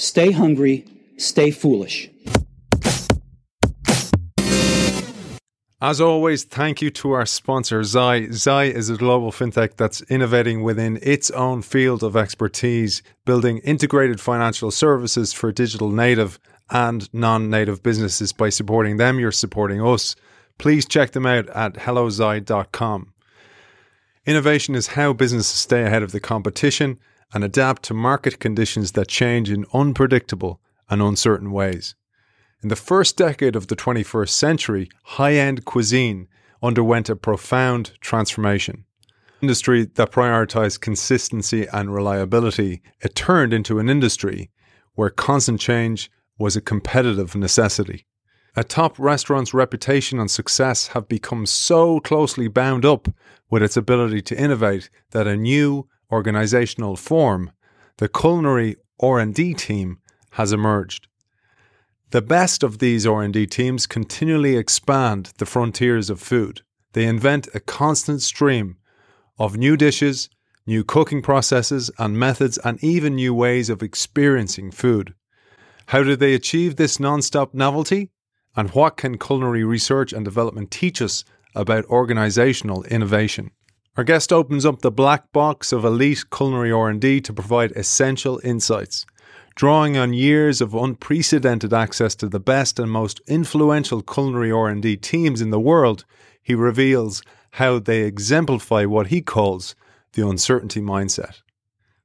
Stay hungry, stay foolish. As always, thank you to our sponsor, Zai. Zai is a global fintech that's innovating within its own field of expertise, building integrated financial services for digital native and non native businesses. By supporting them, you're supporting us. Please check them out at hellozai.com. Innovation is how businesses stay ahead of the competition and adapt to market conditions that change in unpredictable and uncertain ways. In the first decade of the 21st century, high end cuisine underwent a profound transformation. Industry that prioritized consistency and reliability, it turned into an industry where constant change was a competitive necessity. A top restaurant's reputation and success have become so closely bound up with its ability to innovate that a new organizational form, the culinary R&D team, has emerged. The best of these R&D teams continually expand the frontiers of food. They invent a constant stream of new dishes, new cooking processes and methods and even new ways of experiencing food. How do they achieve this non-stop novelty? And what can culinary research and development teach us about organizational innovation? Our guest opens up the black box of elite culinary R&D to provide essential insights. Drawing on years of unprecedented access to the best and most influential culinary R&D teams in the world, he reveals how they exemplify what he calls the uncertainty mindset.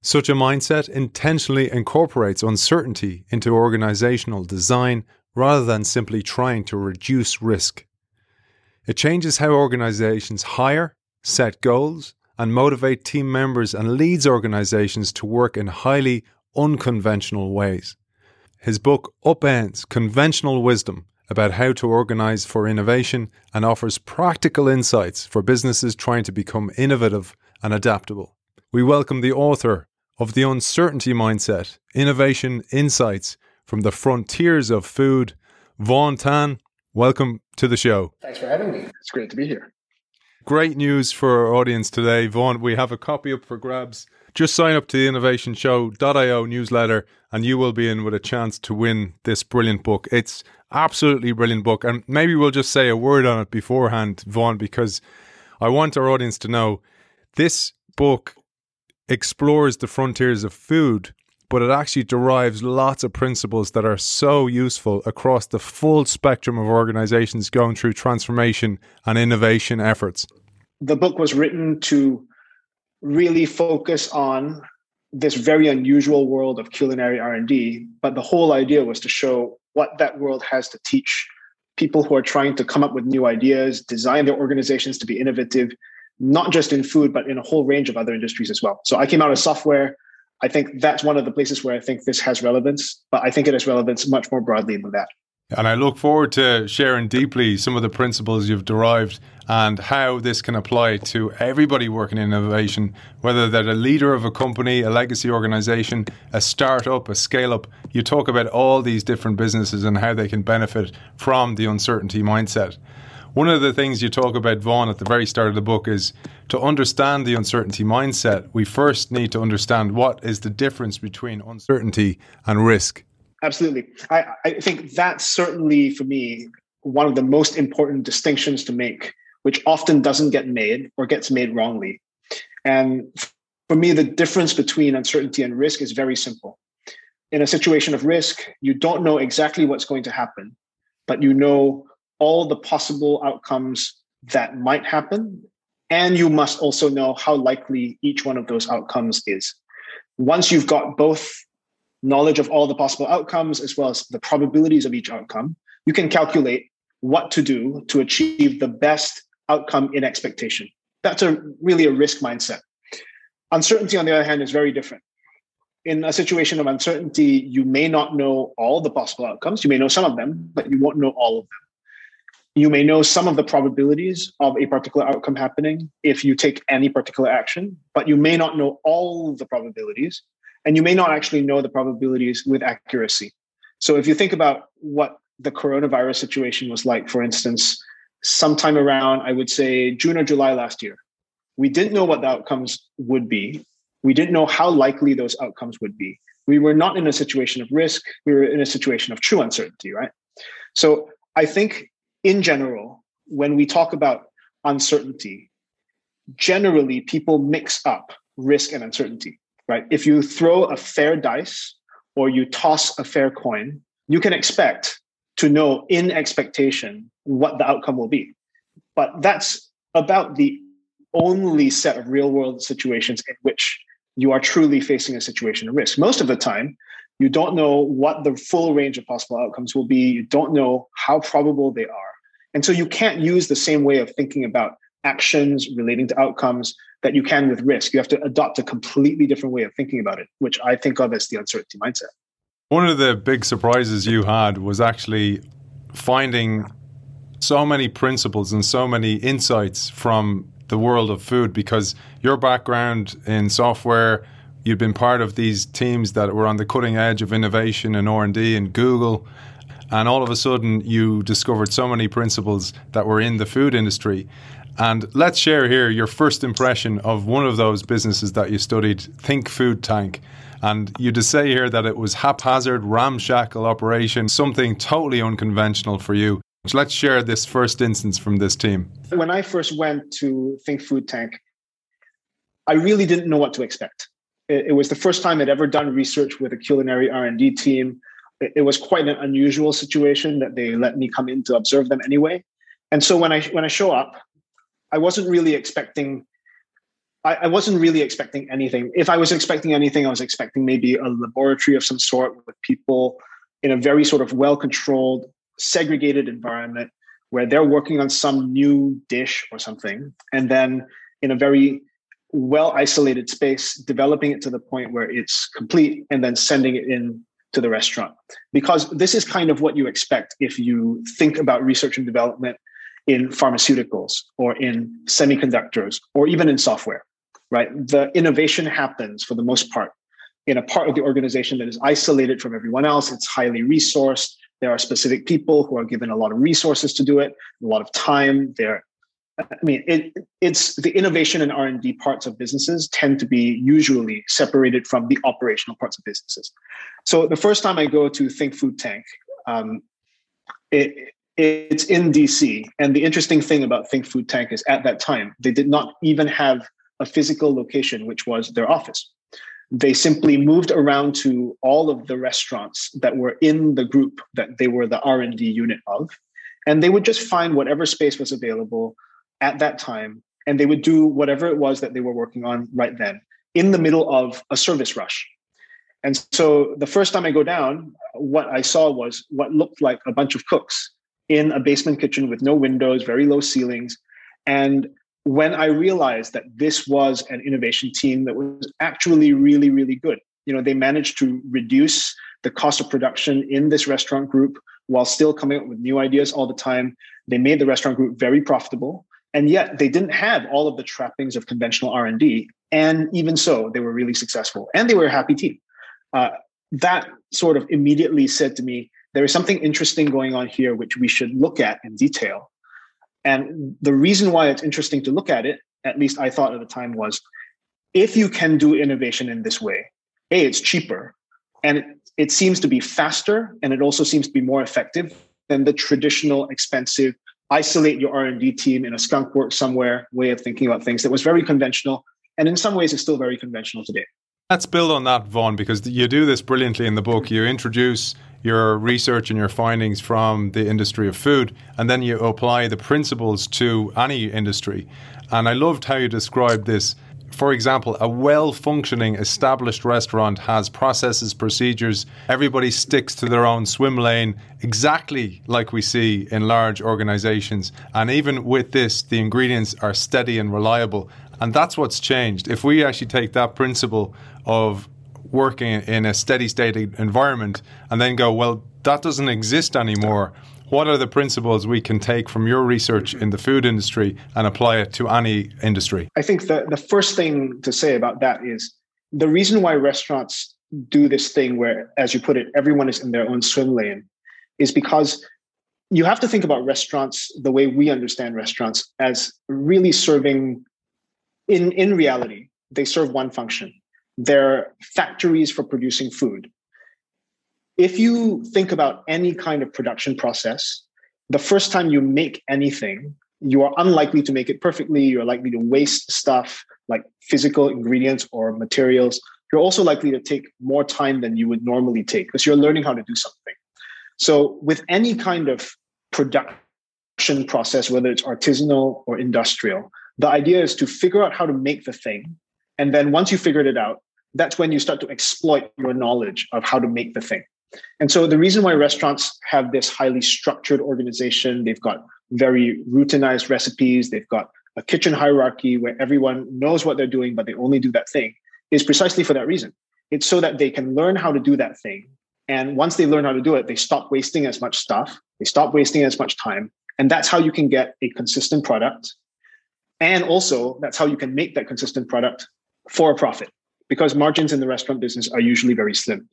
Such a mindset intentionally incorporates uncertainty into organizational design rather than simply trying to reduce risk. It changes how organizations hire, set goals, and motivate team members and leads organizations to work in highly unconventional ways. His book upends conventional wisdom about how to organize for innovation and offers practical insights for businesses trying to become innovative and adaptable. We welcome the author of The Uncertainty Mindset Innovation Insights from the Frontiers of Food, Vaughn Tan. Welcome to the show. Thanks for having me. It's great to be here. Great news for our audience today, Vaughn. We have a copy up for grabs just sign up to the innovationshow.io newsletter and you will be in with a chance to win this brilliant book. It's absolutely brilliant book. And maybe we'll just say a word on it beforehand, Vaughn, because I want our audience to know this book explores the frontiers of food, but it actually derives lots of principles that are so useful across the full spectrum of organizations going through transformation and innovation efforts. The book was written to really focus on this very unusual world of culinary r&d but the whole idea was to show what that world has to teach people who are trying to come up with new ideas design their organizations to be innovative not just in food but in a whole range of other industries as well so i came out of software i think that's one of the places where i think this has relevance but i think it has relevance much more broadly than that and I look forward to sharing deeply some of the principles you've derived and how this can apply to everybody working in innovation, whether they're a leader of a company, a legacy organization, a startup, a scale up. You talk about all these different businesses and how they can benefit from the uncertainty mindset. One of the things you talk about, Vaughn, at the very start of the book is to understand the uncertainty mindset, we first need to understand what is the difference between uncertainty and risk. Absolutely. I, I think that's certainly for me one of the most important distinctions to make, which often doesn't get made or gets made wrongly. And for me, the difference between uncertainty and risk is very simple. In a situation of risk, you don't know exactly what's going to happen, but you know all the possible outcomes that might happen. And you must also know how likely each one of those outcomes is. Once you've got both knowledge of all the possible outcomes as well as the probabilities of each outcome, you can calculate what to do to achieve the best outcome in expectation. That's a really a risk mindset. Uncertainty, on the other hand, is very different. In a situation of uncertainty, you may not know all the possible outcomes. You may know some of them, but you won't know all of them. You may know some of the probabilities of a particular outcome happening if you take any particular action, but you may not know all the probabilities and you may not actually know the probabilities with accuracy. So if you think about what the coronavirus situation was like, for instance, sometime around, I would say June or July last year, we didn't know what the outcomes would be. We didn't know how likely those outcomes would be. We were not in a situation of risk. We were in a situation of true uncertainty, right? So I think in general, when we talk about uncertainty, generally people mix up risk and uncertainty, right? If you throw a fair dice or you toss a fair coin, you can expect to know in expectation what the outcome will be. But that's about the only set of real world situations in which you are truly facing a situation of risk. Most of the time, you don't know what the full range of possible outcomes will be. You don't know how probable they are. And so you can't use the same way of thinking about actions relating to outcomes that you can with risk. You have to adopt a completely different way of thinking about it, which I think of as the uncertainty mindset. One of the big surprises you had was actually finding so many principles and so many insights from the world of food because your background in software you've been part of these teams that were on the cutting edge of innovation and R&D and Google and all of a sudden you discovered so many principles that were in the food industry and let's share here your first impression of one of those businesses that you studied Think Food Tank and you just say here that it was haphazard ramshackle operation something totally unconventional for you so let's share this first instance from this team. When I first went to Think Food Tank, I really didn't know what to expect. It, was the first time I'd ever done research with a culinary R&D team. It, it was quite an unusual situation that they let me come in to observe them anyway. And so when I when I show up, I wasn't really expecting I, wasn't really expecting anything. If I was expecting anything, I was expecting maybe a laboratory of some sort with people in a very sort of well-controlled segregated environment where they're working on some new dish or something and then in a very well isolated space developing it to the point where it's complete and then sending it in to the restaurant. Because this is kind of what you expect if you think about research and development in pharmaceuticals or in semiconductors or even in software right? The innovation happens for the most part in a part of the organization that is isolated from everyone else. It's highly resourced. There are specific people who are given a lot of resources to do it, a lot of time. There, I mean, it, it's the innovation and R and D parts of businesses tend to be usually separated from the operational parts of businesses. So the first time I go to Think Food Tank, um, it, it's in DC, and the interesting thing about Think Food Tank is at that time they did not even have a physical location, which was their office they simply moved around to all of the restaurants that were in the group that they were the r&d unit of and they would just find whatever space was available at that time and they would do whatever it was that they were working on right then in the middle of a service rush and so the first time i go down what i saw was what looked like a bunch of cooks in a basement kitchen with no windows very low ceilings and when I realized that this was an innovation team that was actually really, really good. You know, they managed to reduce the cost of production in this restaurant group while still coming up with new ideas all the time. They made the restaurant group very profitable, and yet they didn't have all of the trappings of conventional R and D. And even so, they were really successful, and they were a happy team. Uh, that sort of immediately said to me, there is something interesting going on here, which we should look at in detail and the reason why it's interesting to look at it, at least I thought at the time, was if you can do innovation in this way, A, it's cheaper and it, it seems to be faster and it also seems to be more effective than the traditional expensive isolate your r&d team in a skunk work somewhere way of thinking about things that was very conventional and in some ways is still very conventional today Let's build on that, Vaughn, because you do this brilliantly in the book. You introduce your research and your findings from the industry of food, and then you apply the principles to any industry. And I loved how you described this. For example, a well functioning established restaurant has processes, procedures. Everybody sticks to their own swim lane, exactly like we see in large organizations. And even with this, the ingredients are steady and reliable. And that's what's changed. If we actually take that principle of working in a steady state environment and then go, well, that doesn't exist anymore. What are the principles we can take from your research in the food industry and apply it to any industry? I think the, the first thing to say about that is the reason why restaurants do this thing where, as you put it, everyone is in their own swim lane is because you have to think about restaurants the way we understand restaurants as really serving in in reality they serve one function they're factories for producing food. If you think about any kind of production process, the first time you make anything, you are unlikely to make it perfectly. You're likely to waste stuff like physical ingredients or materials. You're also likely to take more time than you would normally take because you're learning how to do something. So, with any kind of production process, whether it's artisanal or industrial, the idea is to figure out how to make the thing. And then once you figured it out, that's when you start to exploit your knowledge of how to make the thing. And so the reason why restaurants have this highly structured organization, they've got very routinized recipes, they've got a kitchen hierarchy where everyone knows what they're doing, but they only do that thing, is precisely for that reason. It's so that they can learn how to do that thing. And once they learn how to do it, they stop wasting as much stuff, they stop wasting as much time. And that's how you can get a consistent product. And also, that's how you can make that consistent product for a profit because margins in the restaurant business are usually very slim.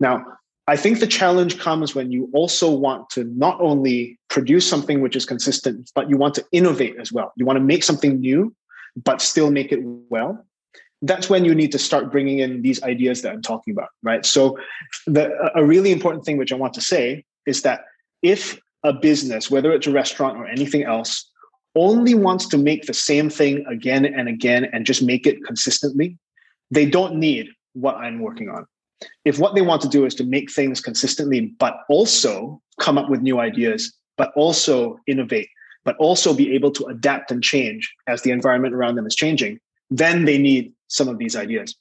Now, I think the challenge comes when you also want to not only produce something which is consistent, but you want to innovate as well. You want to make something new, but still make it well. That's when you need to start bringing in these ideas that I'm talking about, right? So, the, a really important thing which I want to say is that if a business, whether it's a restaurant or anything else, only wants to make the same thing again and again and just make it consistently, they don't need what I'm working on if what they want to do is to make things consistently, but also come up with new ideas, but also innovate, but also be able to adapt and change as the environment around them is changing, then they need some of these ideas.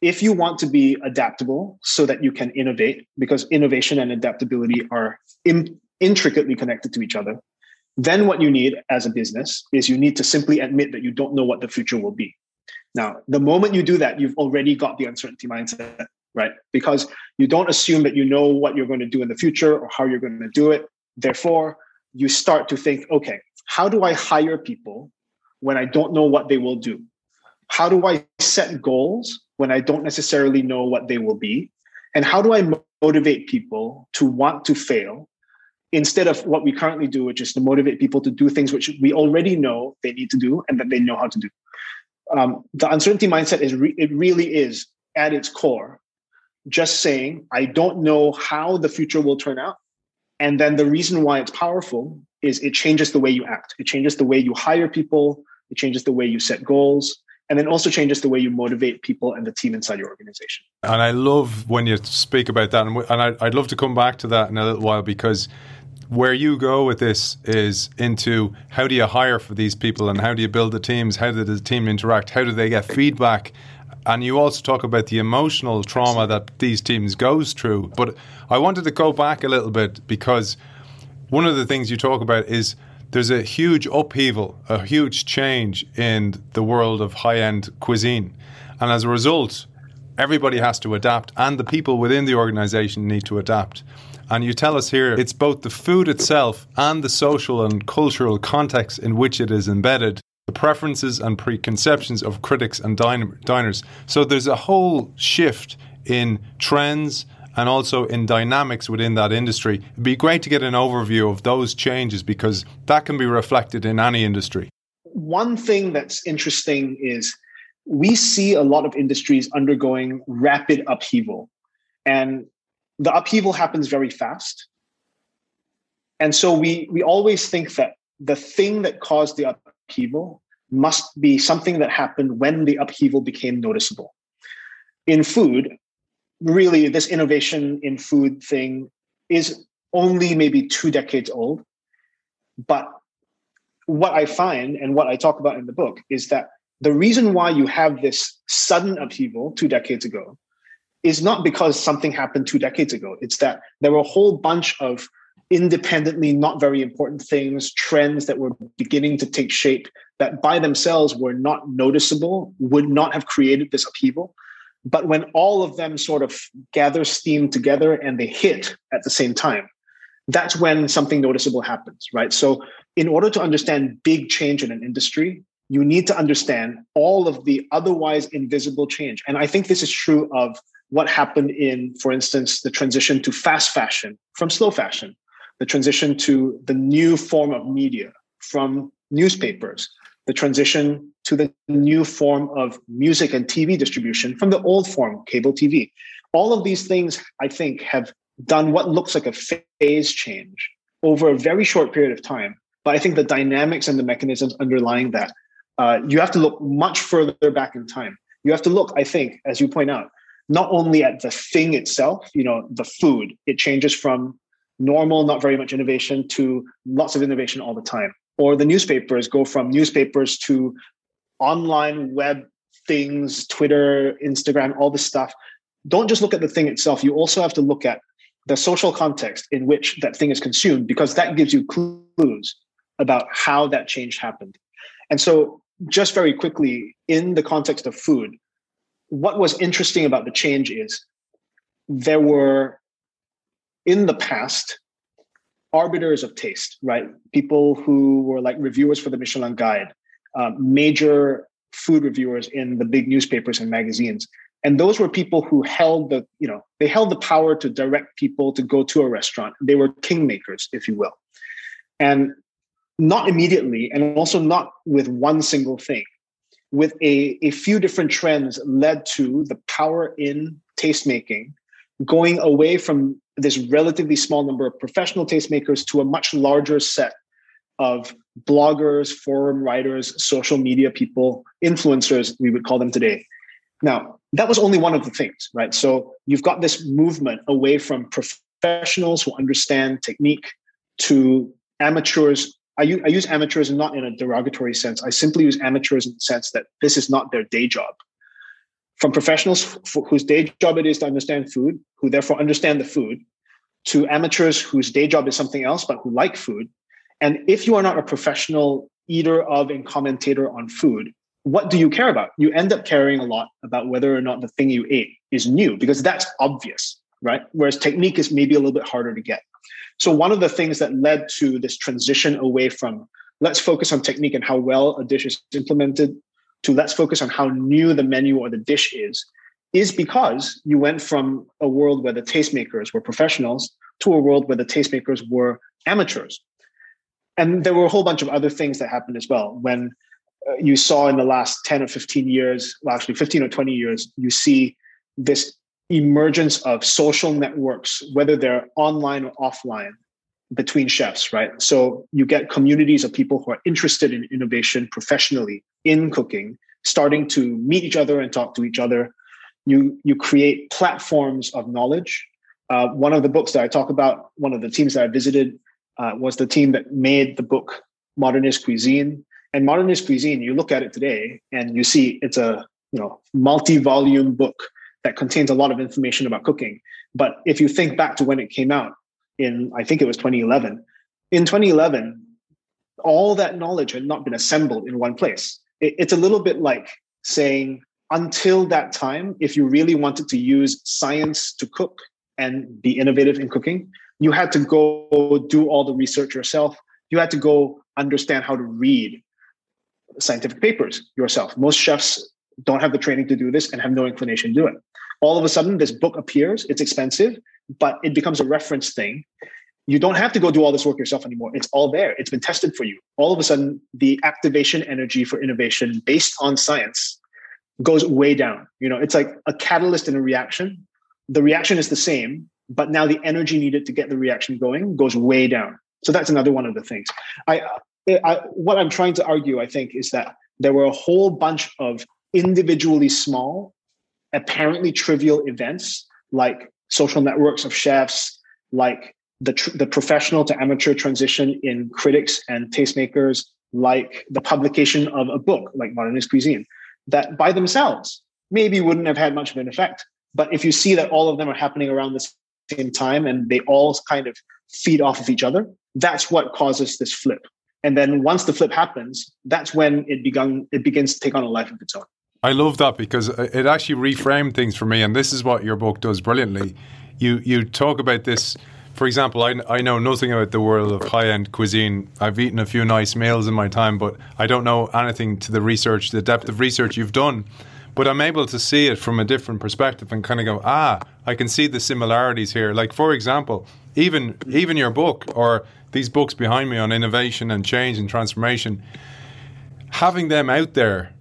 If you want to be adaptable so that you can innovate, because innovation and adaptability are in, intricately connected to each other, then what you need as a business is you need to simply admit that you don't know what the future will be. Now, the moment you do that, you've already got the uncertainty mindset, right? Because you don't assume that you know what you're going to do in the future or how you're going to do it. Therefore, you start to think, okay, how do I hire people when I don't know what they will do? How do I set goals when I don't necessarily know what they will be? And how do I motivate people to want to fail instead of what we currently do, which is to motivate people to do things which we already know they need to do and that they know how to do? Um, the uncertainty mindset is re- it really is at its core just saying i don't know how the future will turn out. And then the reason why it's powerful is it changes the way you act. It changes the way you hire people. It changes the way you set goals. And then also changes the way you motivate people and the team inside your organization. And i love when you speak about that. And, I, i'd love to come back to that in a little while because where you go with this is into how do you hire for these people and how do you build the teams? How do the team interact? How do they get feedback? And you also talk about the emotional trauma that these teams goes through. But I wanted to go back a little bit because one of the things you talk about is there's a huge upheaval, a huge change in the world of high-end cuisine. And as a result, everybody has to adapt and the people within the organization need to adapt. And you tell us here it's both the food itself and the social and cultural context in which it is embedded, the preferences and preconceptions of critics and diners. So there's a whole shift in trends and also in dynamics within that industry. It'd be great to get an overview of those changes because that can be reflected in any industry. One thing that's interesting is we see a lot of industries undergoing rapid upheaval. And the upheaval happens very fast. And so we, we always think that the thing that caused the upheaval must be something that happened when the upheaval became noticeable. In food, really, this innovation in food thing is only maybe two decades old. But what I find and what I talk about in the book is that the reason why you have this sudden upheaval two decades ago is not because something happened two decades ago. It's that there were a whole bunch of independently not very important things, trends that were beginning to take shape that by themselves were not noticeable, would not have created this upheaval. But when all of them sort of gather steam together and they hit at the same time, that's when something noticeable happens, right? So, in order to understand big change in an industry, you need to understand all of the otherwise invisible change. And I think this is true of what happened in, for instance, the transition to fast fashion from slow fashion, the transition to the new form of media from newspapers the transition to the new form of music and TV distribution from the old form, cable TV. All of these things, I think, have done what looks like a phase change over a very short period of time. But I think the dynamics and the mechanisms underlying that, uh, you have to look much further back in time. You have to look, I think, as you point out, not only at the thing itself, you know, the food, it changes from normal, not very much innovation to lots of innovation all the time. Or the newspapers go from newspapers to online web things, Twitter, Instagram, all this stuff. Don't just look at the thing itself. You also have to look at the social context in which that thing is consumed, because that gives you clues about how that change happened. And so, just very quickly, in the context of food, what was interesting about the change is there were in the past arbiters of taste, right? People who were like reviewers for the Michelin Guide, uh, major food reviewers in the big newspapers and magazines. And those were people who held the, you know, they held the power to direct people to go to a restaurant. They were kingmakers, if you will. And not immediately, and also not with one single thing with a, a few different trends led to the power in tastemaking going away from this relatively small number of professional tastemakers to a much larger set of bloggers, forum writers, social media people, influencers, we would call them today. Now, that was only one of the things, right? So you've got this movement away from professionals who understand technique to amateurs I use, use amateurs not in a derogatory sense. I simply use amateurs in the sense that this is not their day job. From professionals whose day job it is to understand food, who therefore understand the food, to amateurs whose day job is something else but who like food. And if you are not a professional eater of and commentator on food, what do you care about? You end up caring a lot about whether or not the thing you ate is new because that's obvious, right? Whereas technique is maybe a little bit harder to get. So one of the things that led to this transition away from let's focus on technique and how well a dish is implemented to let's focus on how new the menu or the dish is is because you went from a world where the tastemakers were professionals to a world where the tastemakers were amateurs. And there were a whole bunch of other things that happened as well. When uh, you saw in the last 10 or 15 years, well, actually 15 or 20 years, you see this emergence of social networks, whether they're online or offline, between chefs, right? So you get communities of people who are interested in innovation professionally in cooking, starting to meet each other and talk to each other. You you create platforms of knowledge. Uh, one of the books that I talk about, one of the teams that I visited, uh, was the team that made the book Modernist Cuisine. And Modernist Cuisine, you look at it today and you see it's a you know multi-volume book that contains a lot of information about cooking. But if you think back to when it came out in, I think it was 2011, in 2011, all that knowledge had not been assembled in one place. It, it's a little bit like saying, until that time, if you really wanted to use science to cook and be innovative in cooking, you had to go do all the research yourself. You had to go understand how to read scientific papers yourself. Most chefs don't have the training to do this and have no inclination to do it. All of a sudden, this book appears, it's expensive, but it becomes a reference thing. You don't have to go do all this work yourself anymore. It's all there. It's been tested for you. All of a sudden, the activation energy for innovation based on science goes way down. You know, it's like a catalyst and a reaction. The reaction is the same, but now the energy needed to get the reaction going goes way down. So that's another one of the things. I, I what I'm trying to argue, I think, is that there were a whole bunch of individually small, apparently trivial events like social networks of chefs, like the, tr- the professional to amateur transition in critics and tastemakers, like the publication of a book like Modernist Cuisine, that by themselves maybe wouldn't have had much of an effect. But if you see that all of them are happening around the same time and they all kind of feed off of each other, that's what causes this flip. And then once the flip happens, that's when it begun it begins to take on a life of its own. I love that because it actually reframed things for me, and this is what your book does brilliantly. You you talk about this. For example, I, I know nothing about the world of high end cuisine. I've eaten a few nice meals in my time, but I don't know anything to the research, the depth of research you've done. But I'm able to see it from a different perspective and kind of go, ah, I can see the similarities here. Like for example, even even your book or these books behind me on innovation and change and transformation having them out there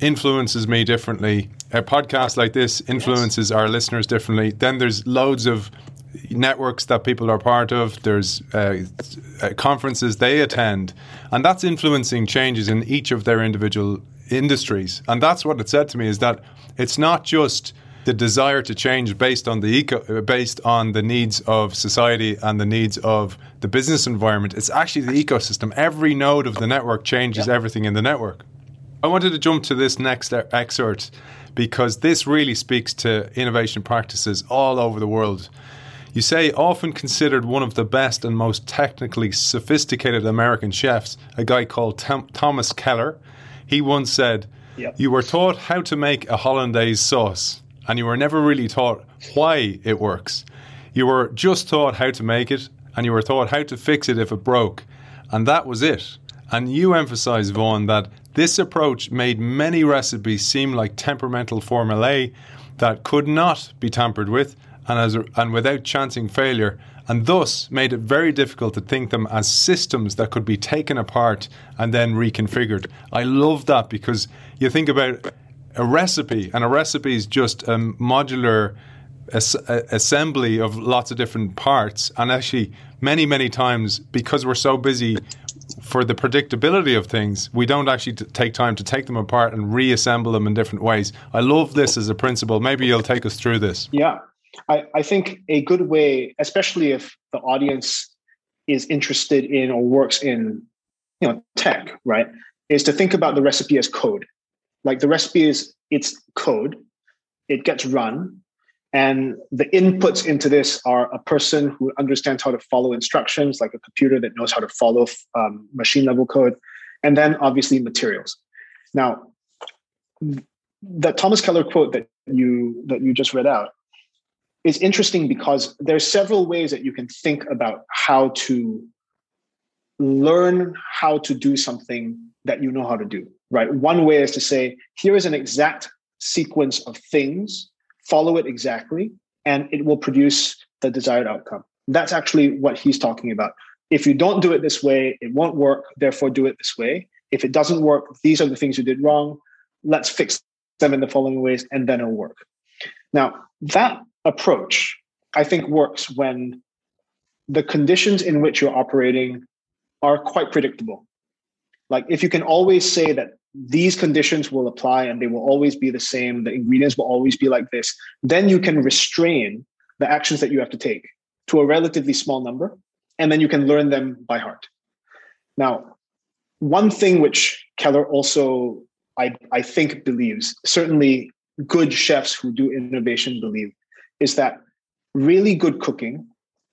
influences me differently. A podcast like this influences yes. our listeners differently. Then there's loads of networks that people are part of. There's uh, uh, conferences they attend, and that's influencing changes in each of their individual industries. And that's what it said to me is that it's not just the desire to change based on the eco, based on the needs of society and the needs of the business environment. It's actually the ecosystem. Every node of the network changes everything in the network. I wanted to jump to this next excerpt because this really speaks to innovation practices all over the world. You say, often considered one of the best and most technically sophisticated American chefs, a guy called Tom- Thomas Keller. He once said, yep. You were taught how to make a hollandaise sauce, and you were never really taught why it works. You were just taught how to make it, and you were taught how to fix it if it broke. And that was it. And you emphasize, Vaughn, that this approach made many recipes seem like temperamental formulae that could not be tampered with and, as and without chancing failure, and thus made it very difficult to think them as systems that could be taken apart and then reconfigured. I love that because you think about a recipe, and a recipe is just a modular as- assembly of lots of different parts. And actually, many, many times, because we're so busy for the predictability of things, we don't actually t- take time to take them apart and reassemble them in different ways. I love this as a principle. Maybe you'll take us through this. Yeah. I, I think a good way, especially if the audience is interested in or works in you know tech, right, is to think about the recipe as code. Like the recipe is it's code, it gets run, and the inputs into this are a person who understands how to follow instructions, like a computer that knows how to follow um, machine level code, and then obviously materials. Now, the Thomas Keller quote that you that you just read out is interesting because there's several ways that you can think about how to learn how to do something that you know how to do right one way is to say here is an exact sequence of things follow it exactly and it will produce the desired outcome. That's actually what he's talking about. If you don't do it this way it won't work therefore do it this way. If it doesn't work these are the things you did wrong let's fix them in the following ways and then it'll work. Now that approach, I think, works when the conditions in which you're operating are quite predictable. Like if you can always say that these conditions will apply and they will always be the same, the ingredients will always be like this, then you can restrain the actions that you have to take to a relatively small number, and then you can learn them by heart. Now, one thing which Keller also, I, I think, believes, certainly good chefs who do innovation believe, is that really good cooking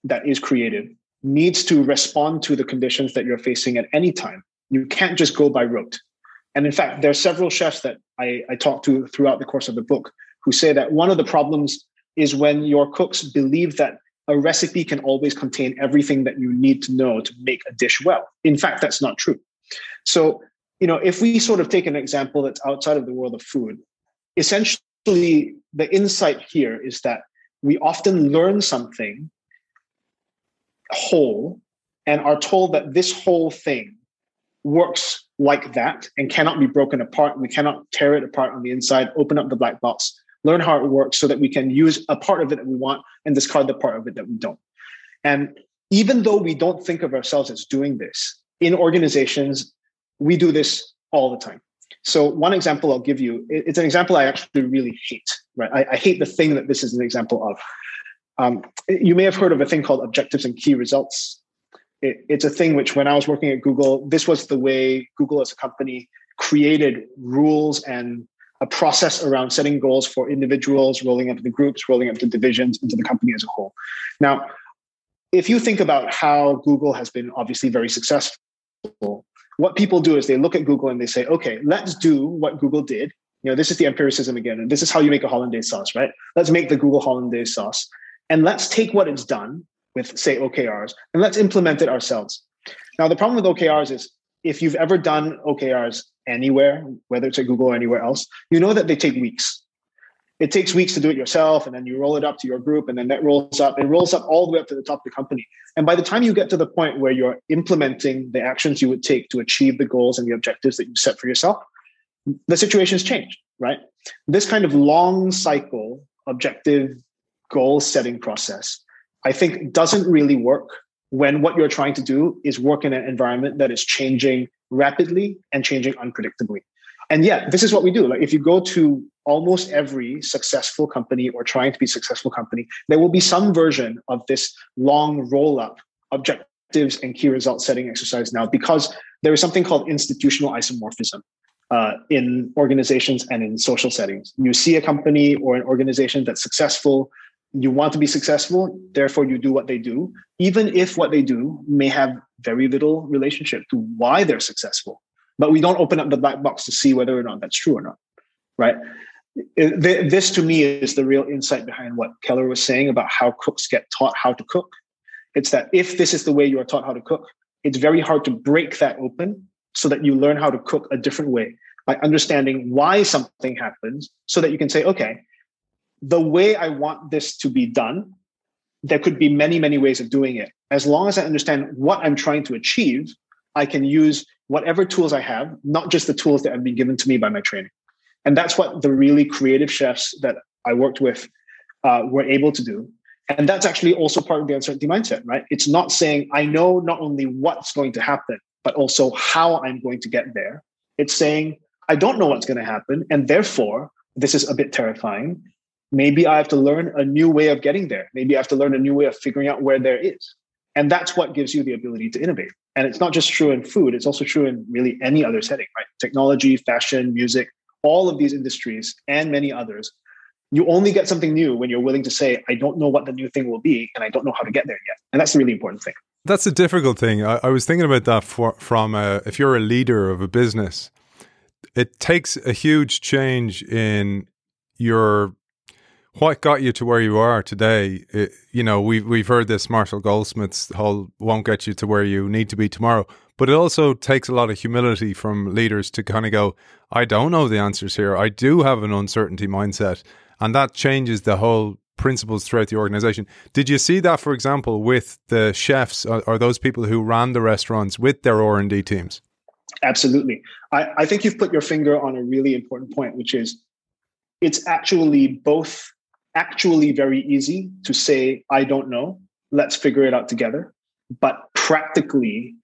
that is creative needs to respond to the conditions that you're facing at any time. You can't just go by rote. And in fact, there are several chefs that I, I talked to throughout the course of the book who say that one of the problems is when your cooks believe that a recipe can always contain everything that you need to know to make a dish well. In fact, that's not true. So, you know, if we sort of take an example that's outside of the world of food, essentially the insight here is that we often learn something whole and are told that this whole thing works like that and cannot be broken apart. We cannot tear it apart on the inside, open up the black box, learn how it works so that we can use a part of it that we want and discard the part of it that we don't. And even though we don't think of ourselves as doing this in organizations, we do this all the time. So one example I'll give you, it's an example I actually really hate, right? I, I hate the thing that this is an example of. Um, you may have heard of a thing called objectives and key results. It, it's a thing which when I was working at Google, this was the way Google as a company created rules and a process around setting goals for individuals, rolling up the groups, rolling up the divisions into the company as a whole. Now, if you think about how Google has been obviously very successful what people do is they look at Google and they say, okay, let's do what Google did. You know, this is the empiricism again, and this is how you make a hollandaise sauce, right? Let's make the Google hollandaise sauce, and let's take what it's done with, say, OKRs, and let's implement it ourselves. Now, the problem with OKRs is if you've ever done OKRs anywhere, whether it's at Google or anywhere else, you know that they take weeks. it takes weeks to do it yourself and then you roll it up to your group and then that rolls up it rolls up all the way up to the top of the company and by the time you get to the point where you're implementing the actions you would take to achieve the goals and the objectives that you set for yourself the situation has changed right this kind of long cycle objective goal setting process i think doesn't really work when what you're trying to do is work in an environment that is changing rapidly and changing unpredictably and yet this is what we do like if you go to almost every successful company or trying to be successful company, there will be some version of this long roll up objectives and key result setting exercise now because there is something called institutional isomorphism. Uh, in organizations and in social settings. You see a company or an organization that's successful, you want to be successful, therefore you do what they do, even if what they do may have very little relationship to why they're successful. But we don't open up the black box to see whether or not that's true or not, right? this to me is the real insight behind what Keller was saying about how cooks get taught how to cook. It's that if this is the way you are taught how to cook, it's very hard to break that open so that you learn how to cook a different way by understanding why something happens so that you can say, okay, the way I want this to be done, there could be many, many ways of doing it. As long as I understand what I'm trying to achieve, I can use whatever tools I have, not just the tools that have been given to me by my training. And that's what the really creative chefs that I worked with uh, were able to do. And that's actually also part of the uncertainty mindset, right? It's not saying I know not only what's going to happen, but also how I'm going to get there. It's saying I don't know what's going to happen. And therefore, this is a bit terrifying. Maybe I have to learn a new way of getting there. Maybe I have to learn a new way of figuring out where there is. And that's what gives you the ability to innovate. And it's not just true in food, it's also true in really any other setting, right? Technology, fashion, music, all of these industries and many others, you only get something new when you're willing to say, I don't know what the new thing will be, and I don't know how to get there yet. And that's the really important thing. That's a difficult thing. I, I was thinking about that for, from a, if you're a leader of a business, it takes a huge change in your what got you to where you are today. It, you know, we've we've heard this Marshall Goldsmith's whole won't get you to where you need to be tomorrow. But it also takes a lot of humility from leaders to kind of go, I don't know the answers here. I do have an uncertainty mindset. And that changes the whole principles throughout the organization. Did you see that, for example, with the chefs or, or those people who ran the restaurants with their R&D teams? Absolutely. I, I think you've put your finger on a really important point, which is it's actually both actually very easy to say, I don't know, let's figure it out together. But practically,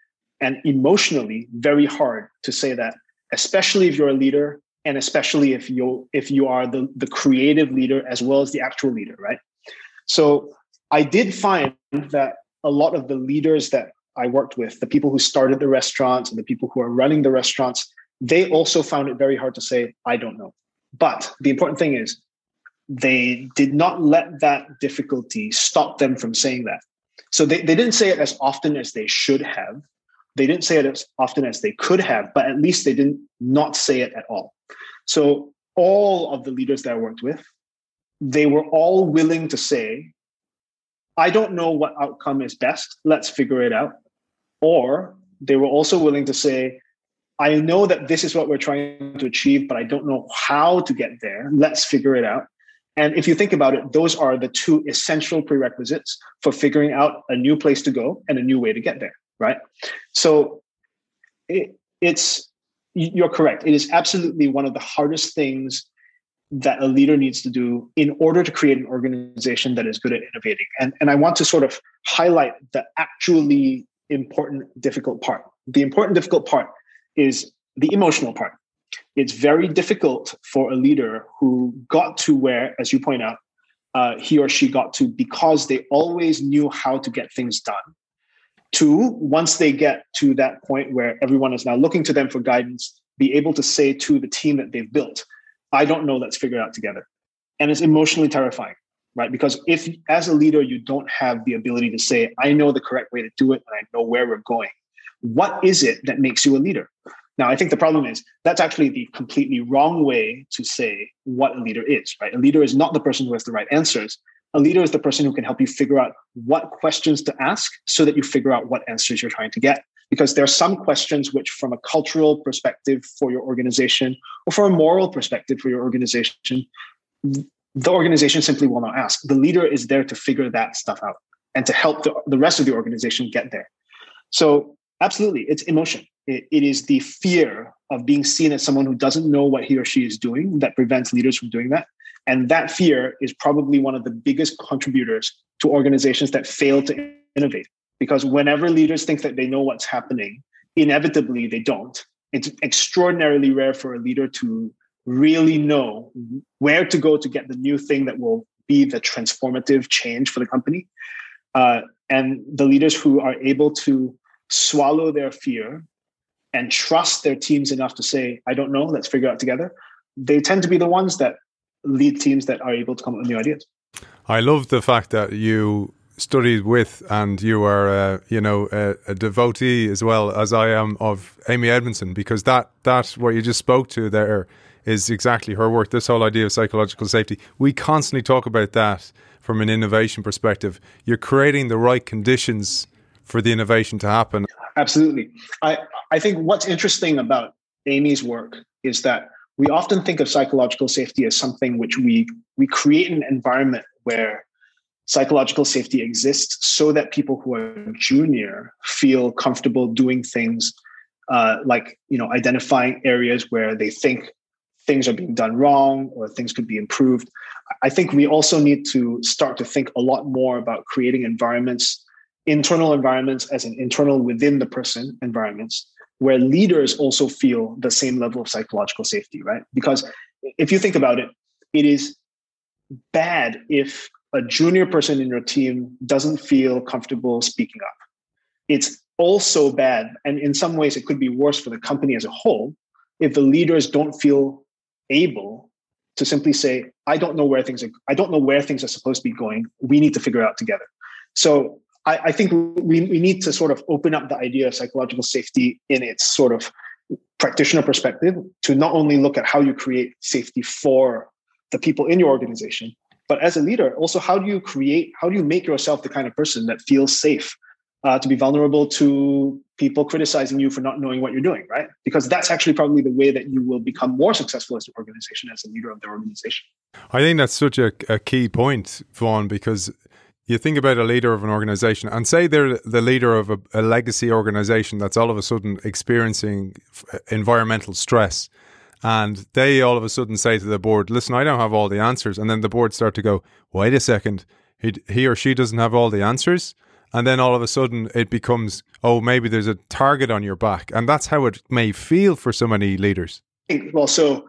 and emotionally very hard to say that especially if you're a leader and especially if you if you are the the creative leader as well as the actual leader right? So i did find that a lot of the leaders that i worked with the people who started the restaurants and the people who are running the restaurants they also found it very hard to say i don't know. But the important thing is they did not let that difficulty stop them from saying that so they, they didn't say it as often as they should have they didn't say it as often as they could have, but at least they didn't not say it at all. So all of the leaders that I worked with, they were all willing to say, I don't know what outcome is best. Let's figure it out. Or they were also willing to say, I know that this is what we're trying to achieve, but I don't know how to get there. Let's figure it out. And if you think about it, those are the two essential prerequisites for figuring out a new place to go and a new way to get there right? So it, it's you're correct. It is absolutely one of the hardest things that a leader needs to do in order to create an organization that is good at innovating. And, and I want to sort of highlight the actually important, difficult part. The important, difficult part is the emotional part. It's very difficult for a leader who got to where, as you point out, uh, he or she got to because they always knew how to get things done To once they get to that point where everyone is now looking to them for guidance, be able to say to the team that they've built, I don't know, let's figure it out together. And it's emotionally terrifying, right? Because if, as a leader, you don't have the ability to say, I know the correct way to do it and I know where we're going, what is it that makes you a leader? Now, I think the problem is that's actually the completely wrong way to say what a leader is, right? A leader is not the person who has the right answers. A leader is the person who can help you figure out what questions to ask so that you figure out what answers you're trying to get. Because there are some questions which, from a cultural perspective for your organization or for a moral perspective for your organization, the organization simply will not ask. The leader is there to figure that stuff out and to help the, the rest of the organization get there. So, absolutely, it's emotion. It, is the fear of being seen as someone who doesn't know what he or she is doing that prevents leaders from doing that. And that fear is probably one of the biggest contributors to organizations that fail to innovate. Because whenever leaders think that they know what's happening, inevitably they don't. It's extraordinarily rare for a leader to really know where to go to get the new thing that will be the transformative change for the company. Uh, and the leaders who are able to swallow their fear and trust their teams enough to say, I don't know, let's figure out together, they tend to be the ones that lead teams that are able to come up with new ideas. I love the fact that you studied with and you are, uh, you know, a, a, devotee as well as I am of Amy Edmondson because that that what you just spoke to there is exactly her work. This whole idea of psychological safety, we constantly talk about that from an innovation perspective. You're creating the right conditions for the innovation to happen. Absolutely, I I think what's interesting about Amy's work is that we often think of psychological safety as something which we we create an environment where psychological safety exists so that people who are junior feel comfortable doing things uh, like you know identifying areas where they think things are being done wrong or things could be improved. I think we also need to start to think a lot more about creating environments internal environments as an internal within the person environments where leaders also feel the same level of psychological safety, right? Because if you think about it, it is bad if a junior person in your team doesn't feel comfortable speaking up. It's also bad, and in some ways, it could be worse for the company as a whole if the leaders don't feel able to simply say, "I don't know where things are. I don't know where things are supposed to be going. We need to figure out together." So I, I think we, we need to sort of open up the idea of psychological safety in its sort of practitioner perspective to not only look at how you create safety for the people in your organization, but as a leader, also how do you create, how do you make yourself the kind of person that feels safe uh, to be vulnerable to people criticizing you for not knowing what you're doing, right? Because that's actually probably the way that you will become more successful as an organization, as a leader of the organization. I think that's such a, a key point, Vaughn, because you think about a leader of an organization and say they're the leader of a, a legacy organization that's all of a sudden experiencing f- environmental stress and they all of a sudden say to the board listen i don't have all the answers. And then the board start to go wait a second. He, he or she doesn't have all the answers. And then all of a sudden it becomes oh maybe there's a target on your back. And that's how it may feel for so many leaders. Well so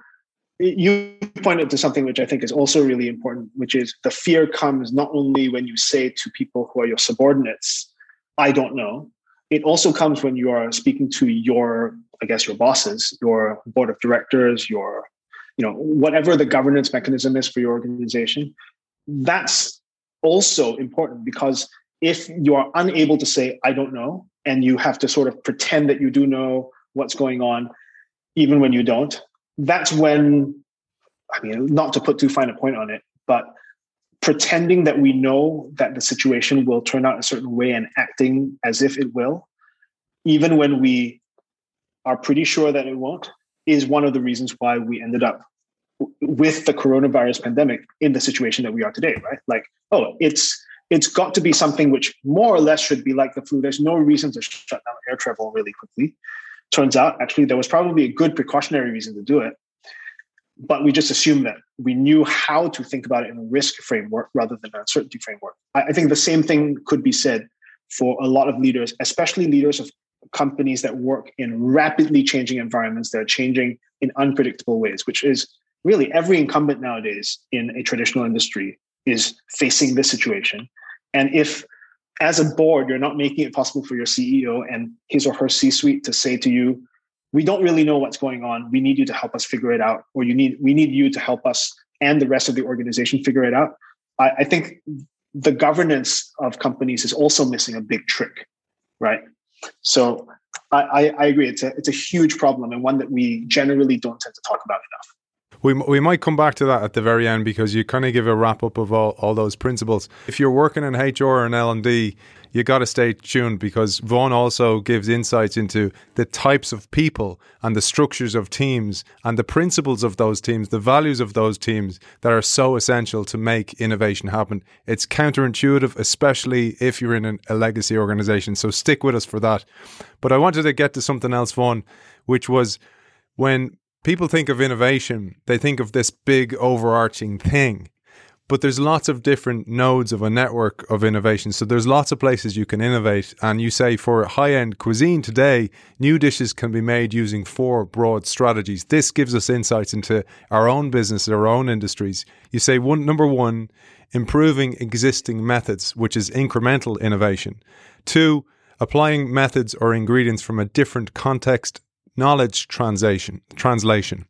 you pointed to something which I think is also really important, which is the fear comes not only when you say to people who are your subordinates, I don't know. It also comes when you are speaking to your, I guess, your bosses, your board of directors, your, you know, whatever the governance mechanism is for your organization. That's also important because if you are unable to say, I don't know, and you have to sort of pretend that you do know what's going on, even when you don't, that's when, I mean, not to put too fine a point on it, but pretending that we know that the situation will turn out a certain way and acting as if it will, even when we are pretty sure that it won't, is one of the reasons why we ended up with the coronavirus pandemic in the situation that we are today, right? Like, oh, it's it's got to be something which more or less should be like the flu. There's no reason to shut down air travel really quickly. Turns out, actually, there was probably a good precautionary reason to do it. But we just assumed that we knew how to think about it in a risk framework rather than an uncertainty framework. I think the same thing could be said for a lot of leaders, especially leaders of companies that work in rapidly changing environments that are changing in unpredictable ways, which is really every incumbent nowadays in a traditional industry is facing this situation. And if as a board, you're not making it possible for your CEO and his or her C suite to say to you, we don't really know what's going on. We need you to help us figure it out, or you need we need you to help us and the rest of the organization figure it out. I, I think the governance of companies is also missing a big trick, right? So I, I, agree. It's a it's a huge problem and one that we generally don't tend to talk about enough. We, we might come back to that at the very end because you kind of give a wrap up of all, all those principles. If you're working in HR in L&D, you got to stay tuned because Vaughn also gives insights into the types of people and the structures of teams and the principles of those teams, the values of those teams that are so essential to make innovation happen. It's counterintuitive, especially if you're in an, a legacy organization. So stick with us for that. But I wanted to get to something else, Vaughn, which was when people think of innovation, they think of this big overarching thing but there's lots of different nodes of a network of innovation. So there's lots of places you can innovate. And you say for high end cuisine today, new dishes can be made using four broad strategies. This gives us insights into our own business, our own industries. You say one number one, improving existing methods, which is incremental innovation. Two, applying methods or ingredients from a different context, knowledge translation. Translation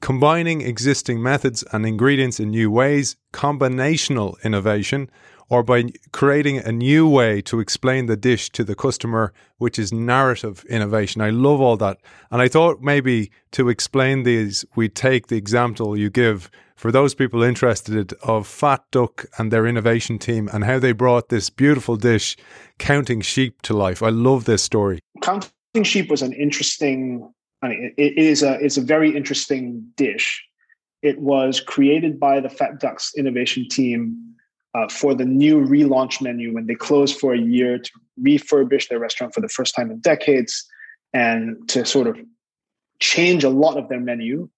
combining existing methods and ingredients in new ways, combinational innovation, or by creating a new way to explain the dish to the customer, which is narrative innovation. I love all that. And I thought maybe to explain these, we take the example you give for those people interested of Fat Duck and their innovation team and how they brought this beautiful dish, counting sheep, to life. I love this story. Counting sheep was an interesting I mean, it is a it's a very interesting dish. It was created by the Fat Ducks innovation team uh, for the new relaunch menu when they closed for a year to refurbish their restaurant for the first time in decades and to sort of change a lot of their menu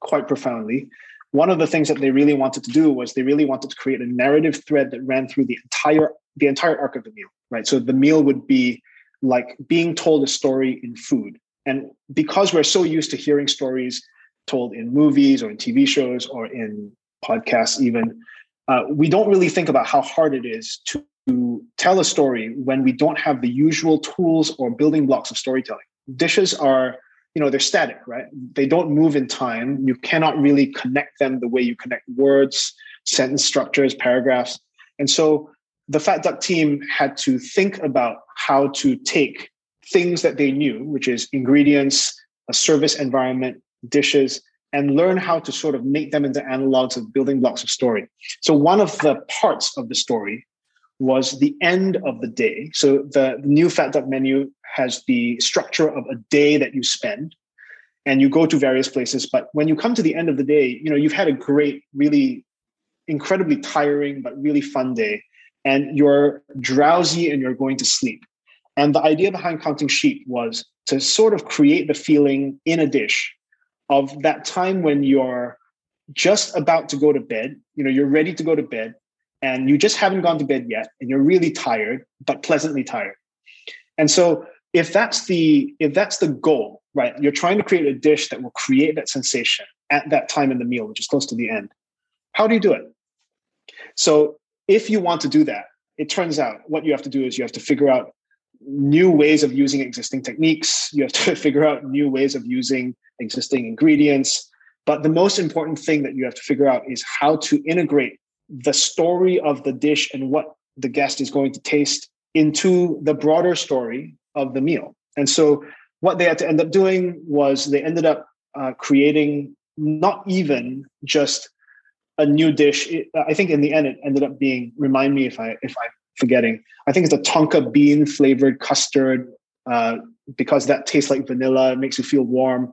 quite profoundly. One of the things that they really wanted to do was they really wanted to create a narrative thread that ran through the entire the entire arc of the meal, right? So the meal would be like being told a story in food and because we're so used to hearing stories told in movies or in TV shows or in podcasts, even, uh, we don't really think about how hard it is to, tell a story when we don't have the usual tools or building blocks of storytelling. Dishes are, you know, they're static, right? They don't move in time. You cannot really connect them the way you connect words, sentence structures, paragraphs. And so the Fat Duck team had to think about how to take things that they knew, which is ingredients, a service environment, dishes, and learn how to sort of make them into analogs of building blocks of story. So one of the parts of the story was the end of the day. So the new Fat Duck menu has the structure of a day that you spend and you go to various places. But when you come to the end of the day, you know, you've had a great, really incredibly tiring, but really fun day. And you're drowsy and you're going to sleep. And the idea behind counting sheep was to sort of create the feeling in a dish of that time when you're just about to go to bed, you know, you're ready to go to bed and you just haven't gone to bed yet and you're really tired, but pleasantly tired. And so if that's the if that's the goal, right? You're trying to create a dish that will create that sensation at that time in the meal, which is close to the end. How do you do it? So if you want to do that, it turns out what you have to do is you have to figure out new ways of using existing techniques. You have to figure out new ways of using existing ingredients. But the most important thing that you have to figure out is how to integrate the story of the dish and what the guest is going to taste into the broader story of the meal. And so, what they had to end up doing was they ended up uh, creating not even just a new dish. I think in the end, it ended up being. Remind me if I if I'm forgetting. I think it's a tonka bean flavored custard uh, because that tastes like vanilla. It makes you feel warm.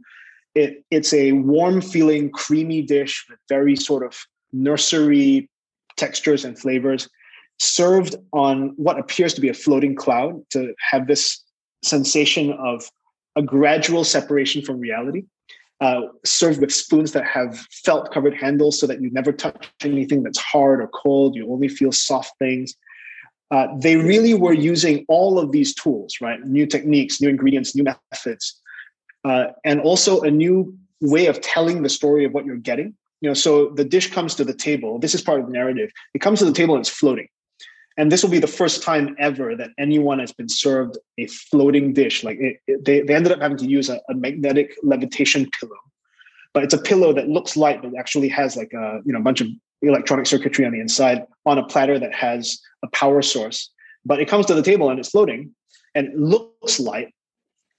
It, it's a warm feeling, creamy dish with very sort of nursery textures and flavors, served on what appears to be a floating cloud to have this sensation of a gradual separation from reality. Uh, served with spoons that have felt covered handles so that you never touch anything that's hard or cold. You only feel soft things uh, they really were using all of these tools, right? New techniques, new ingredients, new methods, uh, and also a new way of telling the story of what you're getting. You know, so the dish comes to the table. This is part of the narrative. It comes to the table and it's floating. And this will be the first time ever that anyone has been served a floating dish. Like it, it, they, they ended up having to use a, a magnetic levitation pillow, but it's a pillow that looks light, but actually has like a you know a bunch of electronic circuitry on the inside on a platter that has a power source. But it comes to the table and it's floating and it looks light.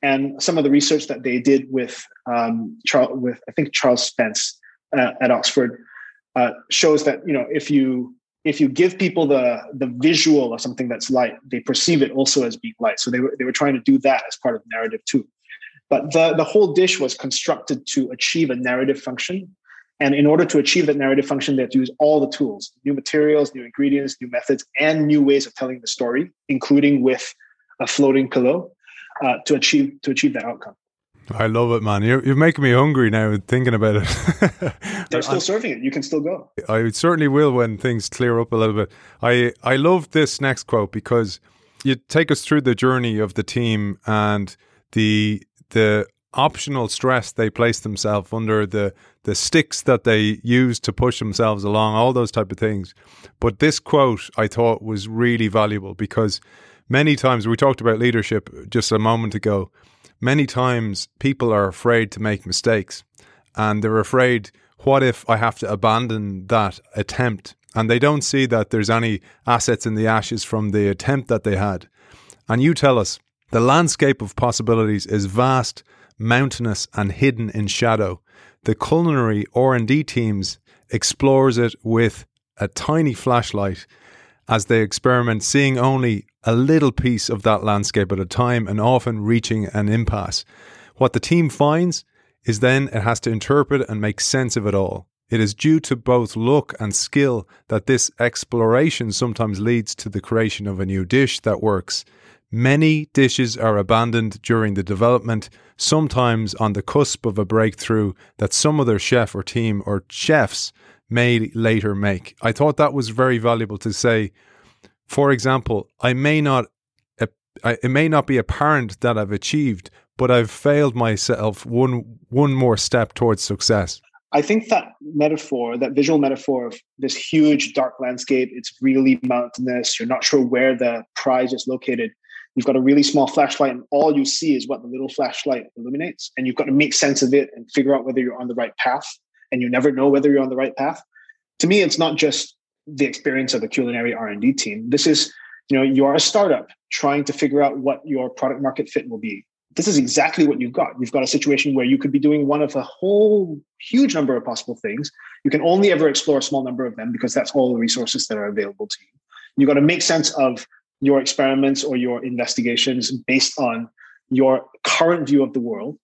And some of the research that they did with um, Charles, with I think Charles Spence uh, at Oxford uh, shows that you know if you if you give people the the visual of something that's light, they perceive it also as being light. So they were they were trying to do that as part of narrative too. But the the whole dish was constructed to achieve a narrative function. And in order to achieve that narrative function, they had to use all the tools, new materials, new ingredients, new methods, and new ways of telling the story, including with a floating pillow, uh, to achieve to achieve that outcome. I love it, man. You're, you're making me hungry now thinking about it. They're still serving it. You can still go. I certainly will when things clear up a little bit. I, I love this next quote because you take us through the journey of the team and the the optional stress they place themselves under, the the sticks that they use to push themselves along, all those type of things. But this quote I thought was really valuable because many times we talked about leadership just a moment ago many times people are afraid to make mistakes and they're afraid, what if I have to abandon that attempt? And they don't see that there's any assets in the ashes from the attempt that they had. And you tell us the landscape of possibilities is vast, mountainous, and hidden in shadow. The culinary R&D teams explores it with a tiny flashlight as they experiment, seeing only a little piece of that landscape at a time and often reaching an impasse. What the team finds is then it has to interpret and make sense of it all. It is due to both luck and skill that this exploration sometimes leads to the creation of a new dish that works. Many dishes are abandoned during the development, sometimes on the cusp of a breakthrough that some other chef or team or chefs may later make. I thought that was very valuable to say for example, I may not it may not be apparent that I've achieved, but I've failed myself one one more step towards success. I think that metaphor, that visual metaphor of this huge dark landscape, it's really mountainous. You're not sure where the prize is located. You've got a really small flashlight, and all you see is what the little flashlight illuminates. And you've got to make sense of it and figure out whether you're on the right path. And you never know whether you're on the right path. To me, it's not just the experience of a culinary R&D team. This is, you know, you are a startup trying to figure out what your product market fit will be. This is exactly what you've got. You've got a situation where you could be doing one of a whole huge number of possible things. You can only ever explore a small number of them because that's all the resources that are available to you. You've got to make sense of your experiments or your investigations based on your current view of the world.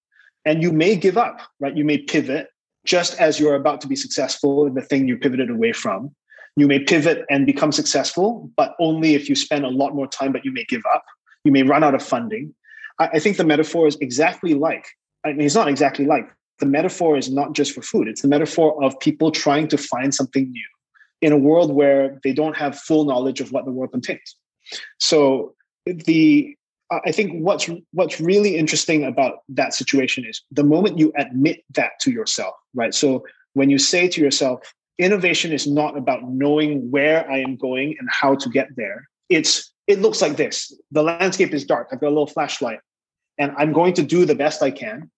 And you may give up, right? You may pivot just as you're about to be successful in the thing you pivoted away from you may pivot and become successful, but only if you spend a lot more time, but you may give up. You may run out of funding. I, I think the metaphor is exactly like, I mean, it's not exactly like, the metaphor is not just for food, it's the metaphor of people trying to find something new in a world where they don't have full knowledge of what the world contains. So the I think what's what's really interesting about that situation is the moment you admit that to yourself, right? So when you say to yourself, innovation is not about knowing where I am going and how to get there. It's it looks like this. The landscape is dark. I've got a little flashlight, and I'm going to do the best I can.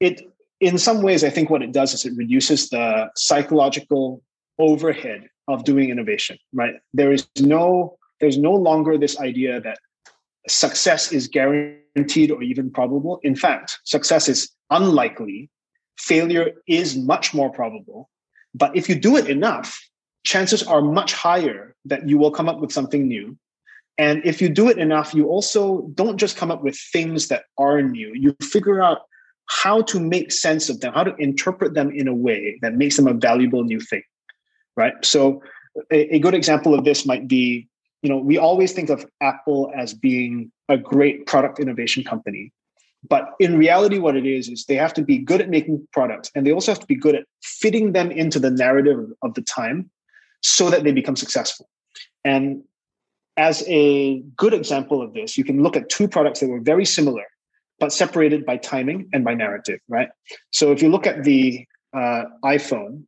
It in some ways, I think what it does is it reduces the psychological overhead of doing innovation. Right? There is no there's no longer this idea that success is guaranteed or even probable. In fact, success is unlikely. Failure is much more probable but if you do it enough, chances are much higher that you will come up with something new. And if you do it enough, you also don't just come up with things that are new. You figure out how to make sense of them, how to interpret them in a way that makes them a valuable new thing. Right. So a, a good example of this might be, you know, we always think of Apple as being a great product innovation company. But in reality, what it is, is they have to be good at making products and they also have to be good at fitting them into the narrative of the time so that they become successful. And as a good example of this, you can look at two products that were very similar, but separated by timing and by narrative, right? So if you look at the uh, iPhone,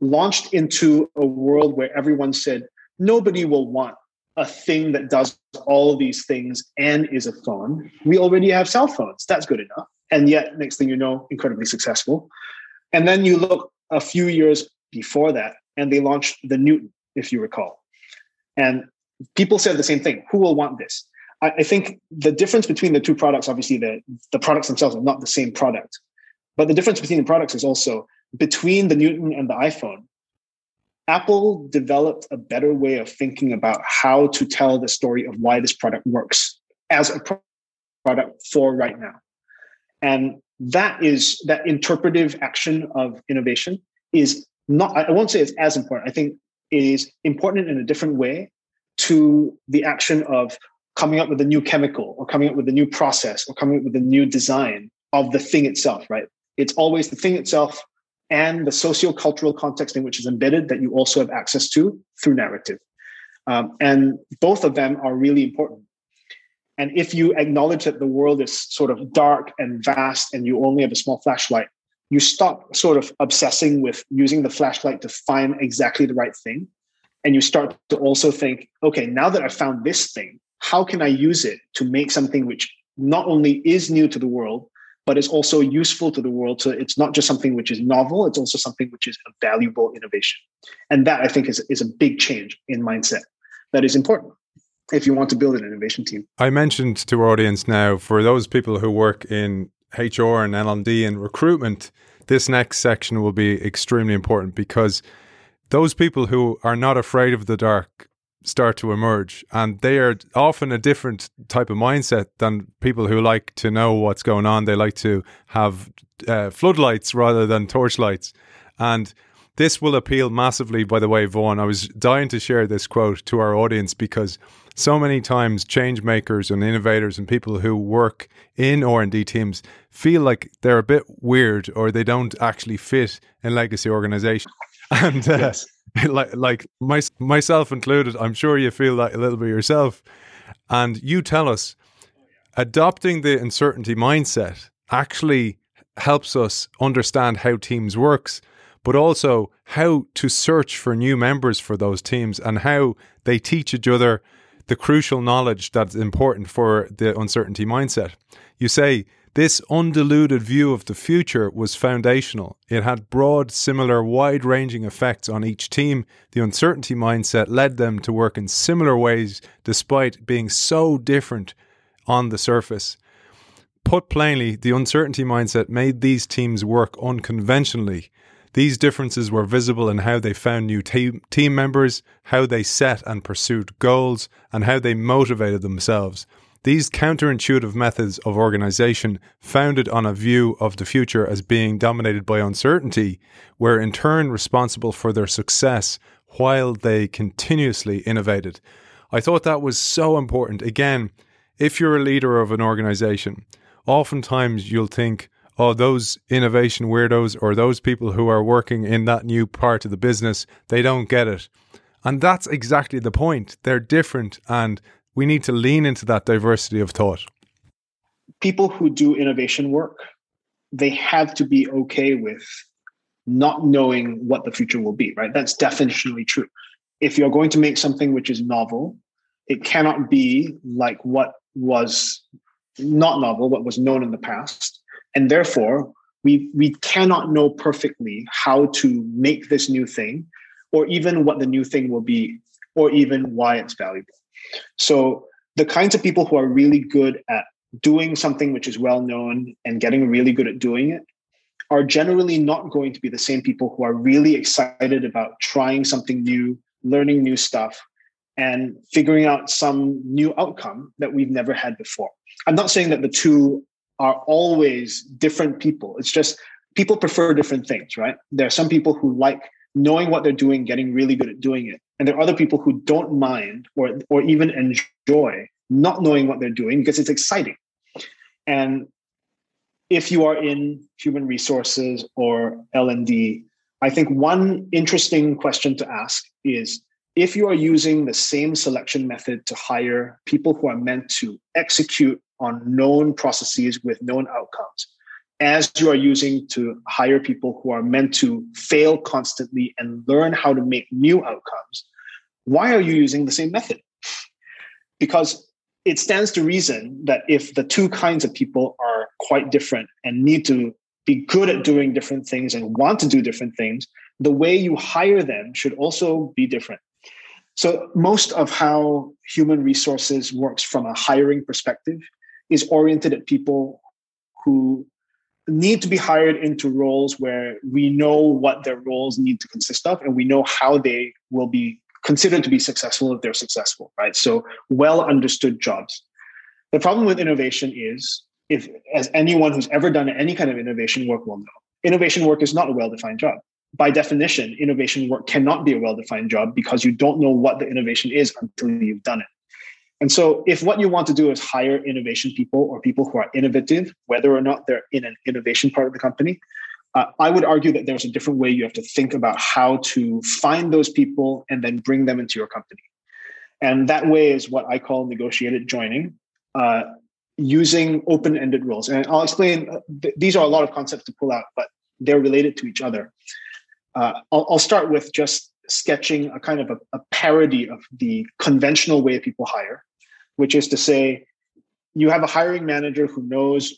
launched into a world where everyone said, nobody will want a thing that does all these things and is a phone. We already have cell phones. That's good enough. And yet, next thing you know, incredibly successful. And then you look a few years before that, and they launched the Newton, if you recall. And people said the same thing who will want this? I, I think the difference between the two products, obviously, the, the products themselves are not the same product. But the difference between the products is also between the Newton and the iPhone, Apple developed a better way of thinking about how to tell the story of why this product works as a product for right now. And that is that interpretive action of innovation is not, I won't say it's as important. I think it is important in a different way to the action of coming up with a new chemical or coming up with a new process or coming up with a new design of the thing itself, right? It's always the thing itself and the socio-cultural context in which it's embedded that you also have access to through narrative. Um, and both of them are really important. And if you acknowledge that the world is sort of dark and vast and you only have a small flashlight, you stop sort of obsessing with using the flashlight to find exactly the right thing. And you start to also think, okay, now that I've found this thing, how can I use it to make something which not only is new to the world, but it's also useful to the world. So it's not just something which is novel, it's also something which is a valuable innovation. And that I think is, is a big change in mindset that is important if you want to build an innovation team. I mentioned to our audience now, for those people who work in HR and L&D and recruitment, this next section will be extremely important because those people who are not afraid of the dark start to emerge. And they are often a different type of mindset than people who like to know what's going on. They like to have uh, floodlights rather than torchlights. And this will appeal massively by the way Vaughn. I was dying to share this quote to our audience because so many times change makers and innovators and people who work in R&D teams feel like they're a bit weird or they don't actually fit in legacy organizations and uh, yes. like like my, myself included i'm sure you feel that a little bit yourself and you tell us adopting the uncertainty mindset actually helps us understand how teams works but also how to search for new members for those teams and how they teach each other the crucial knowledge that's important for the uncertainty mindset. You say this undiluted view of the future was foundational. It had broad, similar, wide ranging effects on each team. The uncertainty mindset led them to work in similar ways despite being so different on the surface. Put plainly, the uncertainty mindset made these teams work unconventionally these differences were visible in how they found new team, team members, how they set and pursued goals, and how they motivated themselves. These counterintuitive methods of organization, founded on a view of the future as being dominated by uncertainty, were in turn responsible for their success while they continuously innovated. I thought that was so important. Again, if you're a leader of an organization, oftentimes you'll think, oh, those innovation weirdos or those people who are working in that new part of the business, they don't get it. And that's exactly the point. They're different, and we need to lean into that diversity of thought. People who do innovation work, they have to be okay with not knowing what the future will be, right? That's definitionally true. If you're going to make something which is novel, it cannot be like what was not novel, what was known in the past and therefore we we cannot know perfectly how to make this new thing or even what the new thing will be or even why it's valuable so the kinds of people who are really good at doing something which is well known and getting really good at doing it are generally not going to be the same people who are really excited about trying something new learning new stuff and figuring out some new outcome that we've never had before i'm not saying that the two are always different people. It's just people prefer different things, right? There are some people who like knowing what they're doing, getting really good at doing it. And there are other people who don't mind or or even enjoy not knowing what they're doing because it's exciting. And if you are in human resources or L&D, I think one interesting question to ask is if you are using the same selection method to hire people who are meant to execute on known processes with known outcomes as you are using to hire people who are meant to fail constantly and learn how to make new outcomes, why are you using the same method? Because it stands to reason that if the two kinds of people are quite different and need to be good at doing different things and want to do different things, the way you hire them should also be different. So, most of how human resources works from a hiring perspective is oriented at people who need to be hired into roles where we know what their roles need to consist of and we know how they will be considered to be successful if they're successful, right? So well understood jobs. The problem with innovation is if as anyone who's ever done any kind of innovation work will know, innovation work is not a well-defined job. By definition, innovation work cannot be a well-defined job because you don't know what the innovation is until you've done it. And so, if what you want to do is hire innovation people or people who are innovative, whether or not they're in an innovation part of the company, uh, I would argue that there's a different way you have to think about how to find those people and then bring them into your company. And that way is what I call negotiated joining, uh, using open ended roles. And I'll explain, uh, th- these are a lot of concepts to pull out, but they're related to each other. Uh, I'll, I'll, start with just sketching a kind of a, a parody of the conventional way people hire, which is to say, you have a hiring manager who knows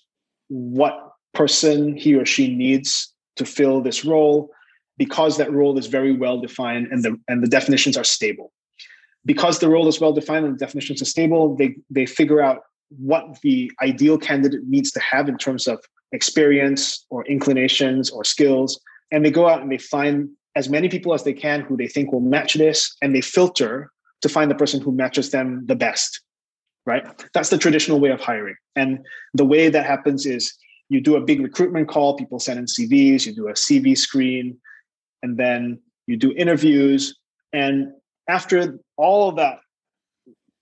what person he or she needs to fill this role because that role is very well defined and the and the definitions are stable. Because the role is well defined and the definitions are stable they they figure out what the ideal candidate needs to have in terms of experience or inclinations or skills and they go out and they find as many people as they can who they think will match this and they filter to find the person who matches them the best right? That's the traditional way of hiring. And the way that happens is you do a big recruitment call people send in cvs you do a cv screen and then you do interviews. And after all of that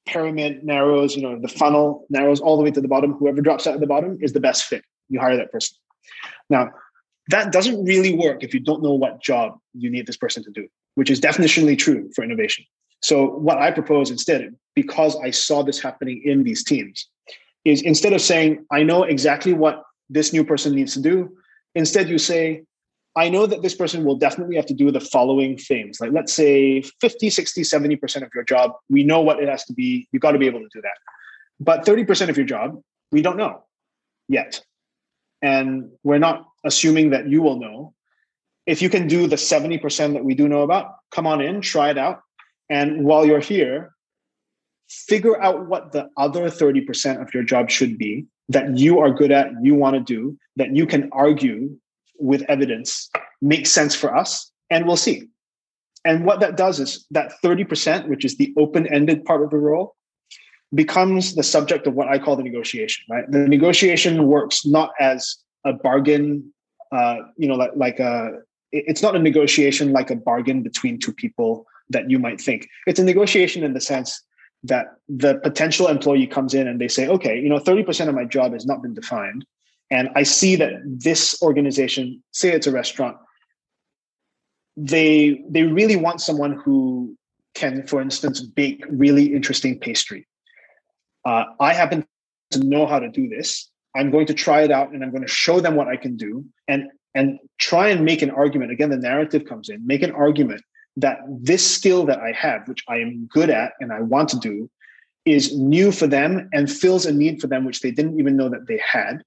pyramid narrows you know the funnel narrows all the way to the bottom whoever drops out at the bottom is the best fit. You hire that person. Now that doesn't really work if you don't know what job you need this person to do which is definitionally true for innovation. So what i propose instead because i saw this happening in these teams is instead of saying i know exactly what this new person needs to do instead you say I know that this person will definitely have to do the following things. Like let's say 50, 60, 70% of your job, we know what it has to be. You've got to be able to do that. But 30% of your job, we don't know yet. And we're not assuming that you will know. If you can do the 70% that we do know about, come on in, try it out. And while you're here, figure out what the other 30% of your job should be that you are good at, you want to do, that you can argue with evidence makes sense for us, and we'll see. And what that does is that 30%, which is the open ended part of the role, becomes the subject of what I call the negotiation, right? The negotiation works not as a bargain, uh, you know, like, like a, it's not a negotiation like a bargain between two people that you might think. It's a negotiation in the sense that the potential employee comes in and they say, okay, you know, 30% of my job has not been defined. And I see that this organization, say it's a restaurant, they they really want someone who can, for instance, bake really interesting pastry. Uh, I happen to know how to do this. I'm going to try it out and I'm going to show them what I can do and and try and make an argument. Again, the narrative comes in. Make an argument that this skill that I have, which I am good at and I want to do, is new for them and fills a need for them which they didn't even know that they had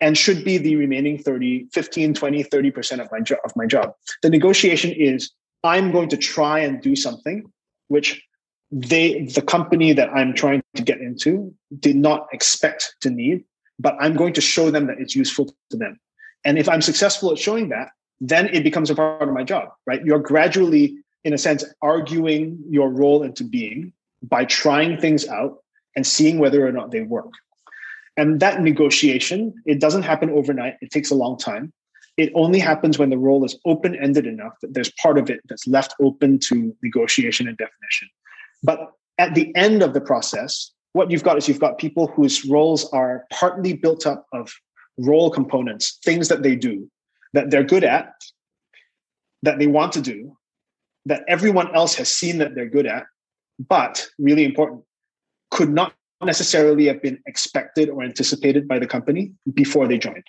and should be the remaining 30 15 20 30% of my job of my job. The negotiation is i'm going to try and do something which they the company that i'm trying to get into did not expect to need but i'm going to show them that it's useful to them. And if i'm successful at showing that then it becomes a part of my job right you're gradually in a sense arguing your role into being by trying things out and seeing whether or not they work and that negotiation, it doesn't happen overnight. It takes a long time. It only happens when the role is open ended enough that there's part of it that's left open to negotiation and definition. But at the end of the process, what you've got is you've got people whose roles are partly built up of role components, things that they do, that they're good at, that they want to do, that everyone else has seen that they're good at, but really important, could not necessarily have been expected or anticipated by the company before they joined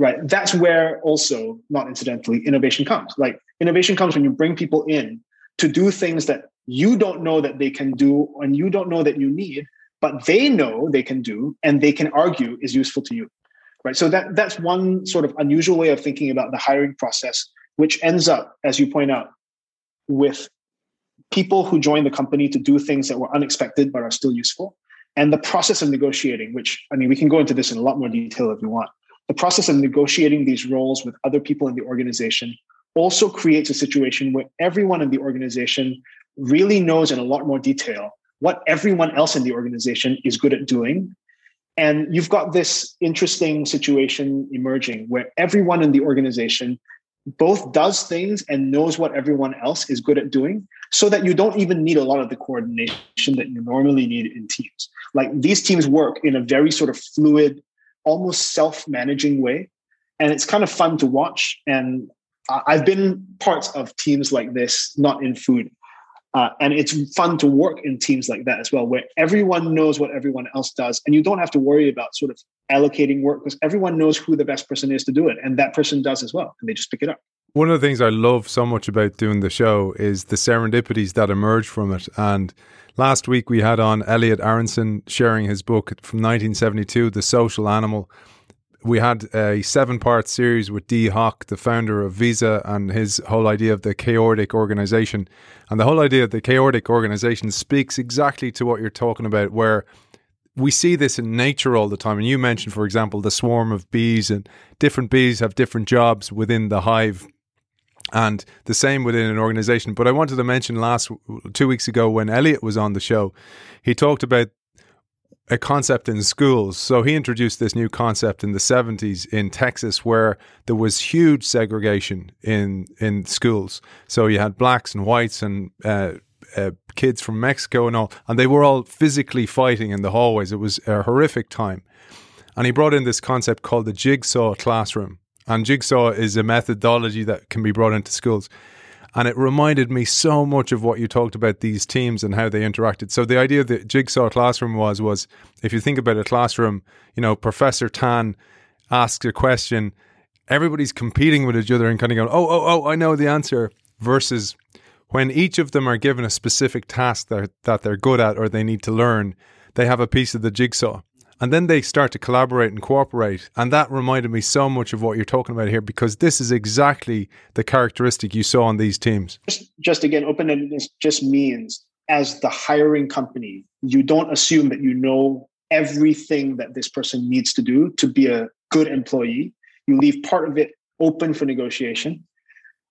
right? That's where also not incidentally innovation comes. Like innovation comes when you bring people in to do things that you don't know that they can do and you don't know that you need but they know they can do and they can argue is useful to you right so that that's one sort of unusual way of thinking about the hiring process which ends up as you point out with people who join the company to do things that were unexpected but are still useful and the process of negotiating, which I mean, we can go into this in a lot more detail if you want. the process of negotiating these roles with other people in the organization also creates a situation where everyone in the organization really knows in a lot more detail what everyone else in the organization is good at doing. And you've got this interesting situation emerging where everyone in the organization both does things and knows what everyone else is good at doing so that you don't even need a lot of the coordination that you normally need in teams. Like these teams work in a very sort of fluid, almost self managing way. And it's kind of fun to watch. And I've been parts of teams like this, not in food. Uh, and it's fun to work in teams like that as well, where everyone knows what everyone else does. And you don't have to worry about sort of allocating work because everyone knows who the best person is to do it. And that person does as well. And they just pick it up. One of the things I love so much about doing the show is the serendipities that emerge from it. And last week we had on Elliot Aronson sharing his book from 1972, The Social Animal we had a seven part series with Dee Hock, the founder of Visa, and his whole idea of the chaotic organization. And the whole idea of the chaotic organization speaks exactly to what you're talking about, where we see this in nature all the time. And you mentioned, for example, the swarm of bees, and different bees have different jobs within the hive. And the same within an organization. But I wanted to mention last two weeks ago when Elliot was on the show, he talked about a concept in schools. So he introduced this new concept in the 70s in Texas where there was huge segregation in in schools. So you had blacks and whites and uh, uh, kids from Mexico and all, and they were all physically fighting in the hallways. It was a horrific time. And he brought in this concept called the jigsaw classroom. And jigsaw is a methodology that can be brought into schools and it reminded me so much of what you talked about these teams and how they interacted. So the idea the jigsaw classroom was was if you think about a classroom, you know, Professor Tan asks a question, everybody's competing with each other and kind of going, "Oh, oh, oh, I know the answer," versus when each of them are given a specific task that that they're good at or they need to learn, they have a piece of the jigsaw. And then they start to collaborate and cooperate. And that reminded me so much of what you're talking about here because this is exactly the characteristic you saw on these teams. Just, just again, open endedness just means as the hiring company, you don't assume that you know everything that this person needs to do to be a good employee. You leave part of it open for negotiation.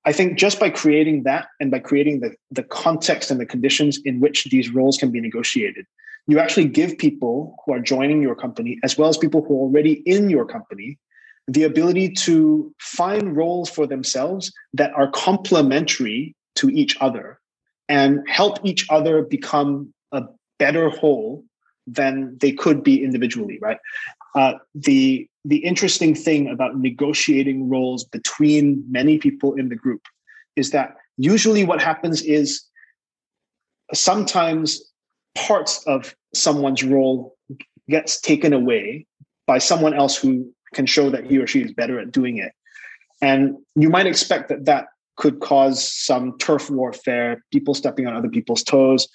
I think just by creating that and by creating the, the context and the conditions in which these roles can be negotiated, you actually give people who are joining your company, as well as people who are already in your company, the ability to find roles for themselves that are complementary to each other and help each other become a better whole than they could be individually, right? Uh, the the interesting thing about negotiating roles between many people in the group is that usually what happens is sometimes parts of someone's role gets taken away by someone else who can show that he or she is better at doing it. And you might expect that that could cause some turf warfare, people stepping on other people's toes.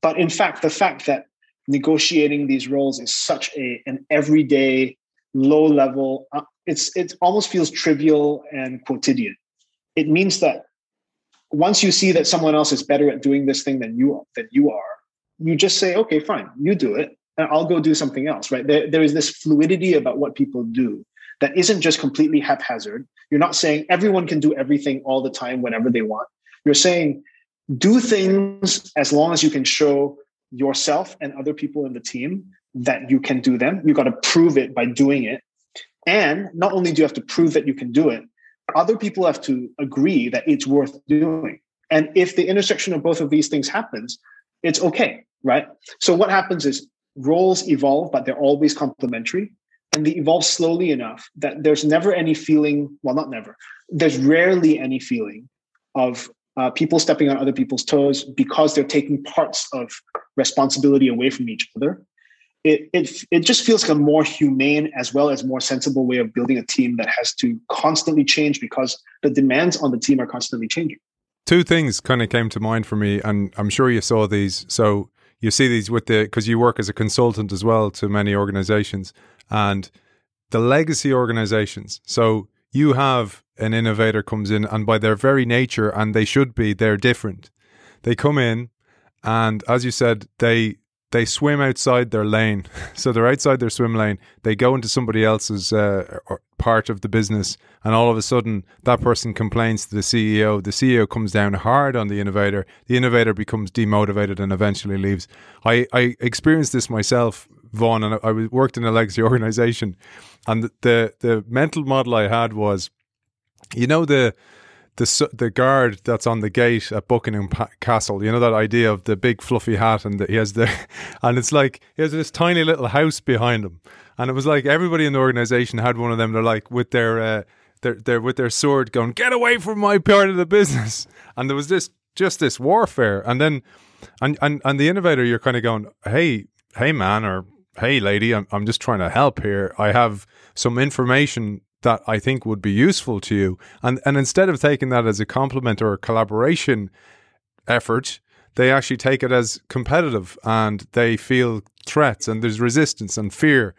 But in fact, the fact that negotiating these roles is such a an everyday, low level, uh, it's it almost feels trivial and quotidian. It means that once you see that someone else is better at doing this thing than you than you are, you just say, okay, fine, you do it, and I'll go do something else, right? There, there is this fluidity about what people do that isn't just completely haphazard. You're not saying everyone can do everything all the time whenever they want. You're saying do things as long as you can show yourself and other people in the team that you can do them. You got to prove it by doing it. And not only do you have to prove that you can do it, other people have to agree that it's worth doing. And if the intersection of both of these things happens, it's okay right? So what happens is roles evolve, but they're always complementary. And they evolve slowly enough that there's never any feeling, well, not never, there's rarely any feeling of uh, people stepping on other people's toes because they're taking parts of responsibility away from each other. It, it, it just feels like a more humane as well as more sensible way of building a team that has to constantly change because the demands on the team are constantly changing. Two things kind of came to mind for me, and I'm sure you saw these. So you see these with the because you work as a consultant as well to many organizations and the legacy organizations. So you have an innovator comes in and by their very nature and they should be they're different. They come in and as you said they they swim outside their lane. So they're outside their swim lane. They go into somebody else's uh, part of the business, and all of a sudden, that person complains to the CEO. The CEO comes down hard on the innovator. The innovator becomes demotivated and eventually leaves. I, I experienced this myself, Vaughn, and I, I worked in a legacy organization, and the, the the mental model I had was, you know the the the guard that's on the gate at Buckingham Castle. You know that idea of the big fluffy hat and the, he has the and it's like he has this tiny little house behind him, and it was like everybody in the organization had one of them. They're like with their uh, they're, they're with their sword going, get away from my part of the business, and there was this just this warfare, and then and and and the innovator, you're kind of going, hey hey man or hey lady, I'm I'm just trying to help here. I have some information that I think would be useful to you. And and instead of taking that as a compliment or a collaboration effort, they actually take it as competitive and they feel threats and there's resistance and fear.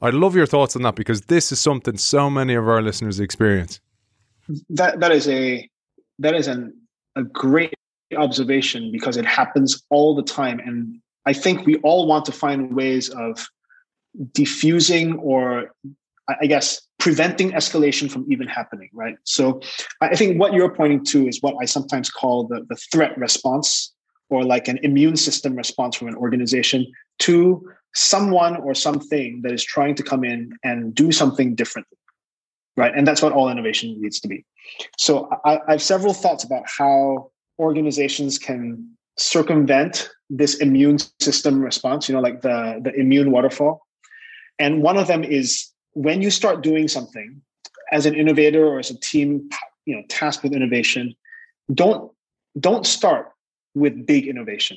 I'd love your thoughts on that because this is something so many of our listeners experience. That that is a that is an a great observation because it happens all the time and I think we all want to find ways of diffusing or I guess preventing escalation from even happening, right? So I think what you're pointing to is what I sometimes call the, the threat response or like an immune system response from an organization to someone or something that is trying to come in and do something differently, right? And that's what all innovation needs to be. So I, I have several thoughts about how organizations can circumvent this immune system response, you know, like the, the immune waterfall. And one of them is when you start doing something as an innovator or as a team you know tasked with innovation don't don't start with big innovation.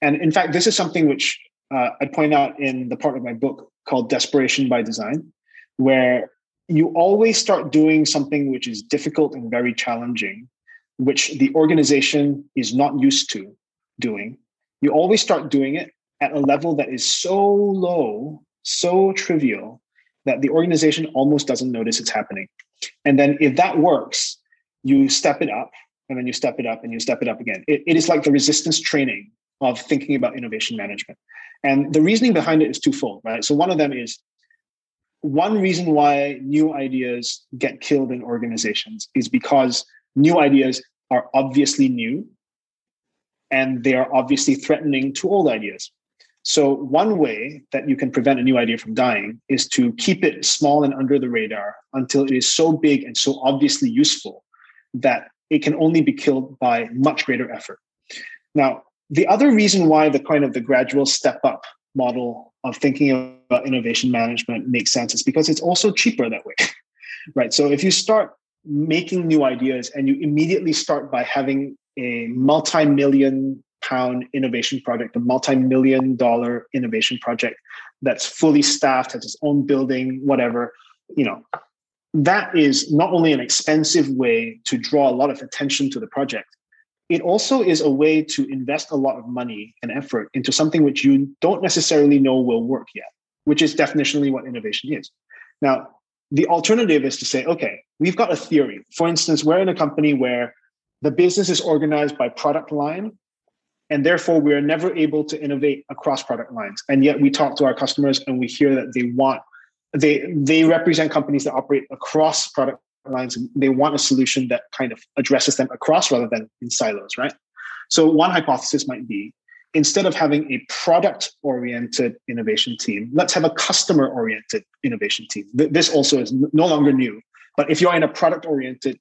And in fact this is something which uh, i point out in the part of my book called desperation by design where you always start doing something which is difficult and very challenging which the organization is not used to doing. You always start doing it at a level that is so low so trivial that the organization almost doesn't notice it's happening. And then if that works, you step it up and then you step it up and you step it up again. it, it is like the resistance training of thinking about innovation management. And the reasoning behind it is twofold, right? So one of them is one reason why new ideas get killed in organizations is because new ideas are obviously new and they are obviously threatening to old ideas. So, one way that you can prevent a new idea from dying is to keep it small and under the radar until it is so big and so obviously useful that it can only be killed by much greater effort. Now, the other reason why the kind of the gradual step up model of thinking about innovation management makes sense is because it's also cheaper that way. right? So, if you start making new ideas and you immediately start by having a multi-million pound innovation project, a multi-million dollar innovation project that's fully staffed, has its own building, whatever, you know, that is not only an expensive way to draw a lot of attention to the project, it also is a way to invest a lot of money and effort into something which you don't necessarily know will work yet, which is definitionally what innovation is. Now, the alternative is to say, okay, we've got a theory. For instance, we're in a company where the business is organized by product line and therefore we are never able to innovate across product lines. And yet we talk to our customers and we hear that they want they they represent companies that operate across product lines and they want a solution that kind of addresses them across rather than in silos right? So one hypothesis might be instead of having a product oriented innovation team let's have a customer oriented innovation team. This also is no longer new. But if you're in a product oriented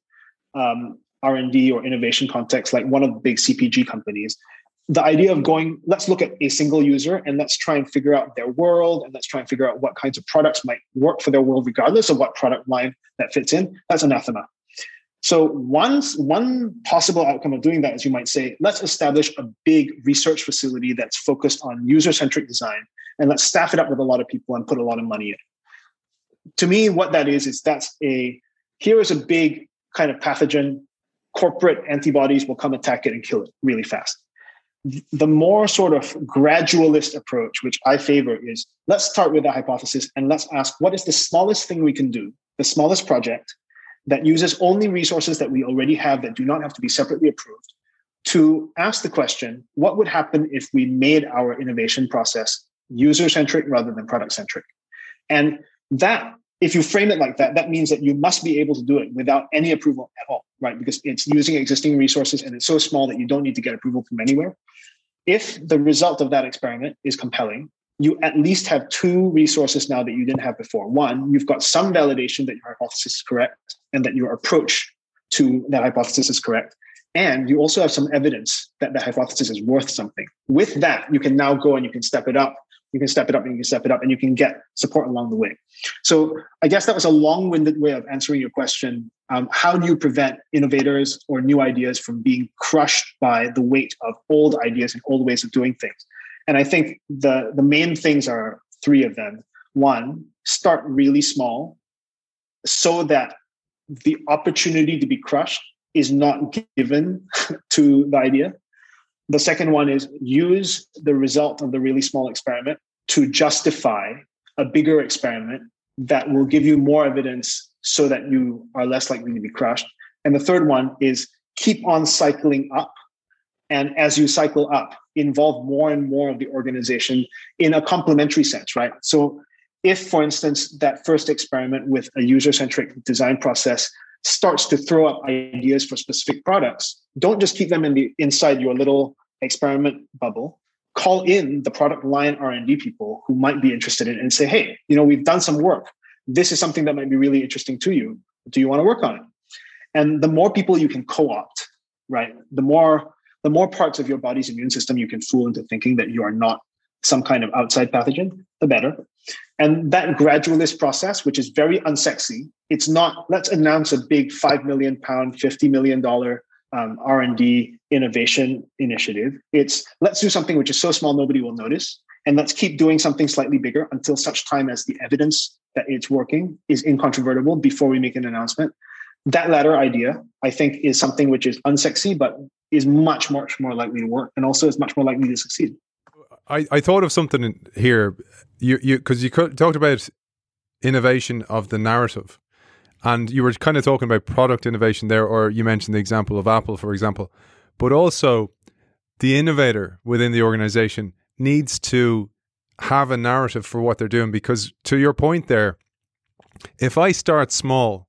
um, r&d or innovation context like one of the big cpg companies the idea of going, let's look at a single user and let's try and figure out their world and let's try and figure out what kinds of products might work for their world, regardless of what product line that fits in, that's anathema. So once one possible outcome of doing that is you might say, let's establish a big research facility that's focused on user-centric design and let's staff it up with a lot of people and put a lot of money in. To me, what that is, is that's a, here is a big kind of pathogen, corporate antibodies will come attack it and kill it really fast the more sort of gradualist approach, which I favor, is let's start with a hypothesis and let's ask what is the smallest thing we can do, the smallest project that uses only resources that we already have that do not have to be separately approved to ask the question what would happen if we made our innovation process user centric rather than product centric? And that, if you frame it like that, that means that you must be able to do it without any approval at all, right? Because it's using existing resources and it's so small that you don't need to get approval from anywhere. If the result of that experiment is compelling, you at least have two resources now that you didn't have before. One, you've got some validation that your hypothesis is correct and that your approach to that hypothesis is correct. And you also have some evidence that the hypothesis is worth something. With that, you can now go and you can step it up. You can step it up and you can step it up and you can get support along the way. So I guess that was a long-winded way of answering your question. Um, how do you prevent innovators or new ideas from being crushed by the weight of old ideas and old ways of doing things? And I think the, the main things are three of them. One, start really small so that the opportunity to be crushed is not given to the idea. The second one is use the result of the really small experiment to justify a bigger experiment that will give you more evidence so that you are less likely to be crushed. And the third one is keep on cycling up. And as you cycle up, involve more and more of the organization in a complementary sense, right? So if, for instance, that first experiment with a user-centric design process starts to throw up ideas for specific products, don't just keep them in the inside your little experiment bubble. Call in the product line R&D people who might be interested in it and say, hey, you know, we've done some work. This is something that might be really interesting to you. Do you want to work on it? And the more people you can co-opt, right, the more the more parts of your body's immune system you can fool into thinking that you are not some kind of outside pathogen, the better. And that gradualist process, which is very unsexy, it's not let's announce a big five million pound, fifty million dollar um, R and D innovation initiative. It's let's do something which is so small nobody will notice, and let's keep doing something slightly bigger until such time as the evidence that it's working is incontrovertible before we make an announcement. That latter idea, I think, is something which is unsexy, but is much, much more likely to work, and also is much more likely to succeed. I, I thought of something here, you you because you talked about innovation of the narrative, and you were kind of talking about product innovation there, or you mentioned the example of Apple, for example, but also the innovator within the organization needs to have a narrative for what they're doing because to your point there if i start small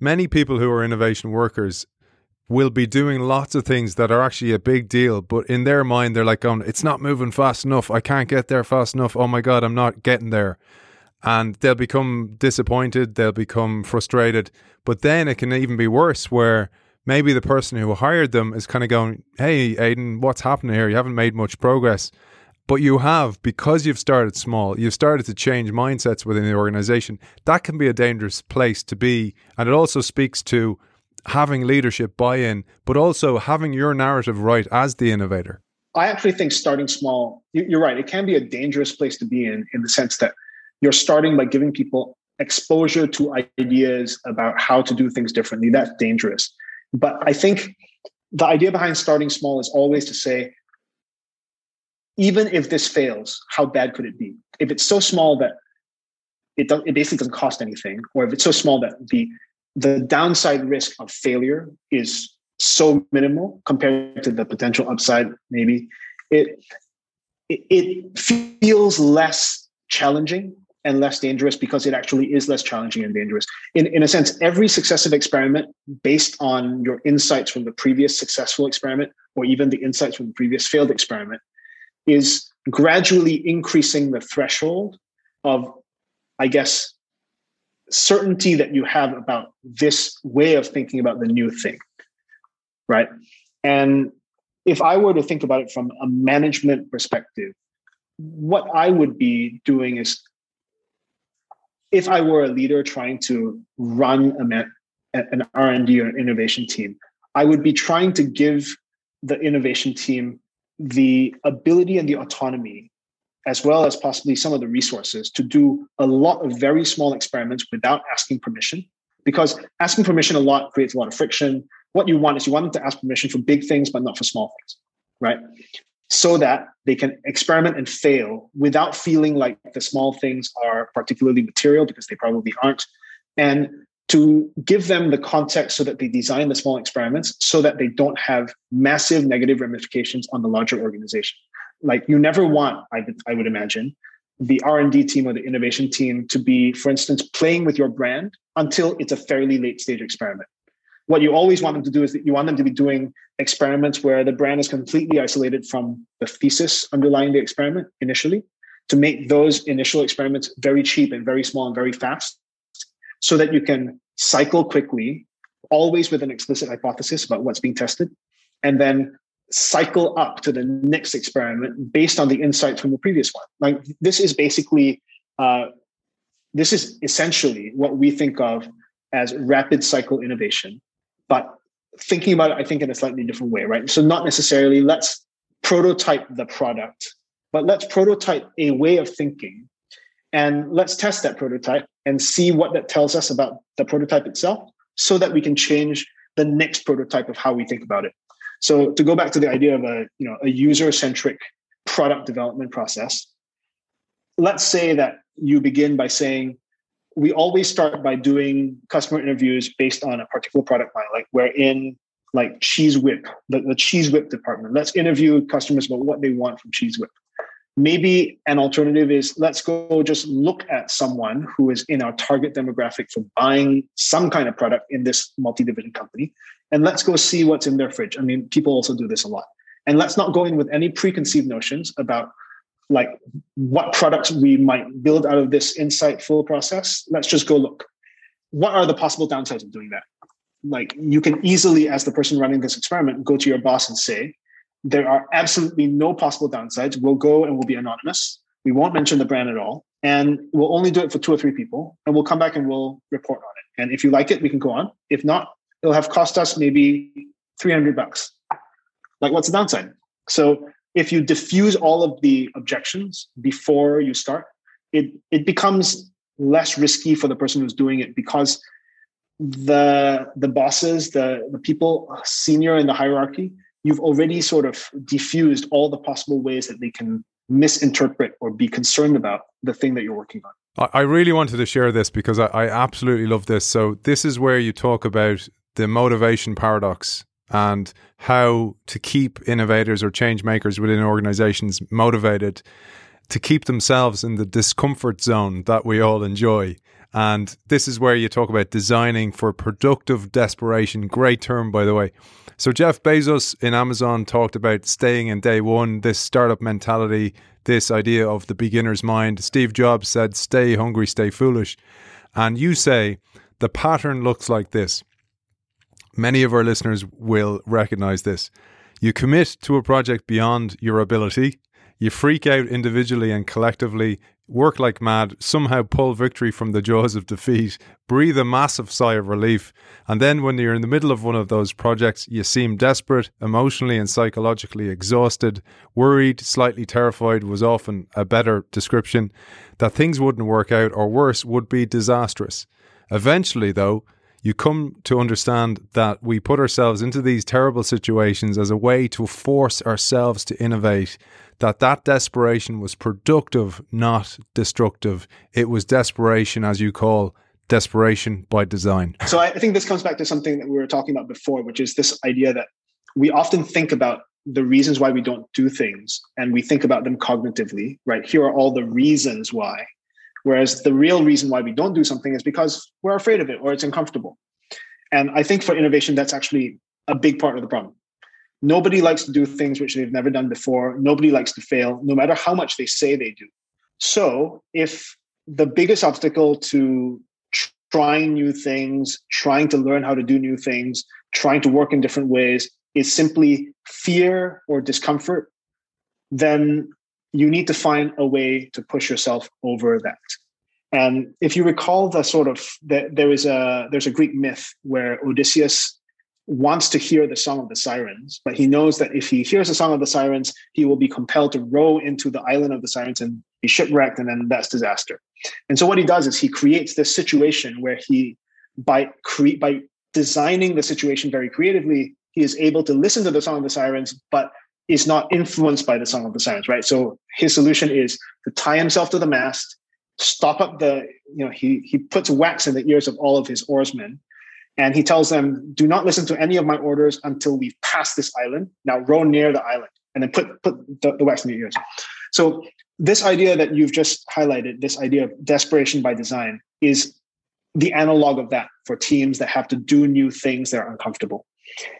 many people who are innovation workers will be doing lots of things that are actually a big deal, but in their mind, they're like, going, it's not moving fast enough. I can't get there fast enough. Oh my God, I'm not getting there. And they'll become disappointed, they'll become frustrated. But then it can even be worse where maybe the person who hired them is kind of going, Hey, Aiden, what's happening here? You haven't made much progress. But you have, because you've started small, you've started to change mindsets within the organization. That can be a dangerous place to be. And it also speaks to having leadership buy in, but also having your narrative right as the innovator? I actually think starting small, you're right, it can be a dangerous place to be in, in the sense that you're starting by giving people exposure to ideas about how to do things differently. That's dangerous. But I think the idea behind starting small is always to say, even if this fails, how bad could it be? If it's so small that it, it basically doesn't cost anything, or if it's so small that the the downside risk of failure is so minimal compared to the potential upside maybe it it, it feels less challenging and less dangerous because it actually is less challenging and dangerous. In, in a sense, every successive experiment based on your insights from the previous successful experiment or even the insights from the previous failed experiment is gradually increasing the threshold of, I guess, certainty that you have about this way of thinking about the new thing right and if i were to think about it from a management perspective what i would be doing is if i were a leader trying to run a, an r&d or an innovation team i would be trying to give the innovation team the ability and the autonomy as well as possibly some of the resources to do a lot of very small experiments without asking permission. Because asking permission a lot creates a lot of friction. What you want is you want them to ask permission for big things, but not for small things, right? So that they can experiment and fail without feeling like the small things are particularly material because they probably aren't. And to give them the context so that they design the small experiments so that they don't have massive negative ramifications on the larger organization like you never want i, I would imagine the r&d team or the innovation team to be for instance playing with your brand until it's a fairly late stage experiment what you always want them to do is that you want them to be doing experiments where the brand is completely isolated from the thesis underlying the experiment initially to make those initial experiments very cheap and very small and very fast so that you can cycle quickly, always with an explicit hypothesis about what's being tested, and then cycle up to the next experiment based on the insights from the previous one. Like this is basically, uh, this is essentially what we think of as rapid cycle innovation, but thinking about it, I think, in a slightly different way, right? So not necessarily let's prototype the product, but let's prototype a way of thinking and let's test that prototype and see what that tells us about the prototype itself so that we can change the next prototype of how we think about it. So to go back to the idea of a, you know, a user-centric product development process, let's say that you begin by saying, we always start by doing customer interviews based on a particular product line. Like we're in like Cheez Whip, the, the Cheez Whip department. Let's interview customers about what they want from Cheez Whip maybe an alternative is let's go just look at someone who is in our target demographic for buying some kind of product in this multi-division company and let's go see what's in their fridge i mean people also do this a lot and let's not go in with any preconceived notions about like what products we might build out of this insightful process let's just go look what are the possible downsides of doing that like you can easily as the person running this experiment go to your boss and say there are absolutely no possible downsides. We'll go and we'll be anonymous. We won't mention the brand at all. And we'll only do it for two or three people. And we'll come back and we'll report on it. And if you like it, we can go on. If not, it'll have cost us maybe 300 bucks. Like, what's the downside? So, if you diffuse all of the objections before you start, it, it becomes less risky for the person who's doing it because the the bosses, the, the people senior in the hierarchy, you've already sort of diffused all the possible ways that they can misinterpret or be concerned about the thing that you're working on. I really wanted to share this because I, I absolutely love this. So, this is where you talk about the motivation paradox and how to keep innovators or change makers within organizations motivated to keep themselves in the discomfort zone that we all enjoy. And this is where you talk about designing for productive desperation. Great term, by the way. So, Jeff Bezos in Amazon talked about staying in day one, this startup mentality, this idea of the beginner's mind. Steve Jobs said, stay hungry, stay foolish. And you say, the pattern looks like this. Many of our listeners will recognize this. You commit to a project beyond your ability. You freak out individually and collectively work like mad, somehow pull victory from the jaws of defeat, breathe a massive sigh of relief, and then when you're in the middle of one of those projects, you seem desperate, emotionally and psychologically exhausted, worried, slightly terrified was often a better description, that things wouldn't work out, or worse, would be disastrous. Eventually, though, you come to understand that we put ourselves into these terrible situations as a way to force ourselves to innovate that that desperation was productive not destructive. It was desperation as you call desperation by design. So i think this comes back to something that we were talking about before which is this idea that we often think about the reasons why we don't do things and we think about them cognitively right? Here are all the reasons why Whereas the real reason why we don't do something is because we're afraid of it or it's uncomfortable. And I think for innovation, that's actually a big part of the problem. Nobody likes to do things which they've never done before. Nobody likes to fail, no matter how much they say they do. So if the biggest obstacle to trying new things, trying to learn how to do new things, trying to work in different ways is simply fear or discomfort, then you need to find a way to push yourself over that. And if you recall the sort of that there is a there's a Greek myth where Odysseus wants to hear the song of the sirens, but he knows that if he hears the song of the sirens, he will be compelled to row into the island of the sirens and be shipwrecked, and then that's disaster. And so what he does is he creates this situation where he by cre- by designing the situation very creatively, he is able to listen to the song of the sirens, but is not influenced by the Song of the Sirens, right? So his solution is to tie himself to the mast stop up the, you know, he he puts wax in the ears of all of his oarsmen, and he tells them, "Do not listen to any of my orders until we've passed this island. Now row near the island, and then put put the, the wax in your ears." So this idea that you've just highlighted, this idea of desperation by design, is the analog of that for teams that have to do new things that are uncomfortable.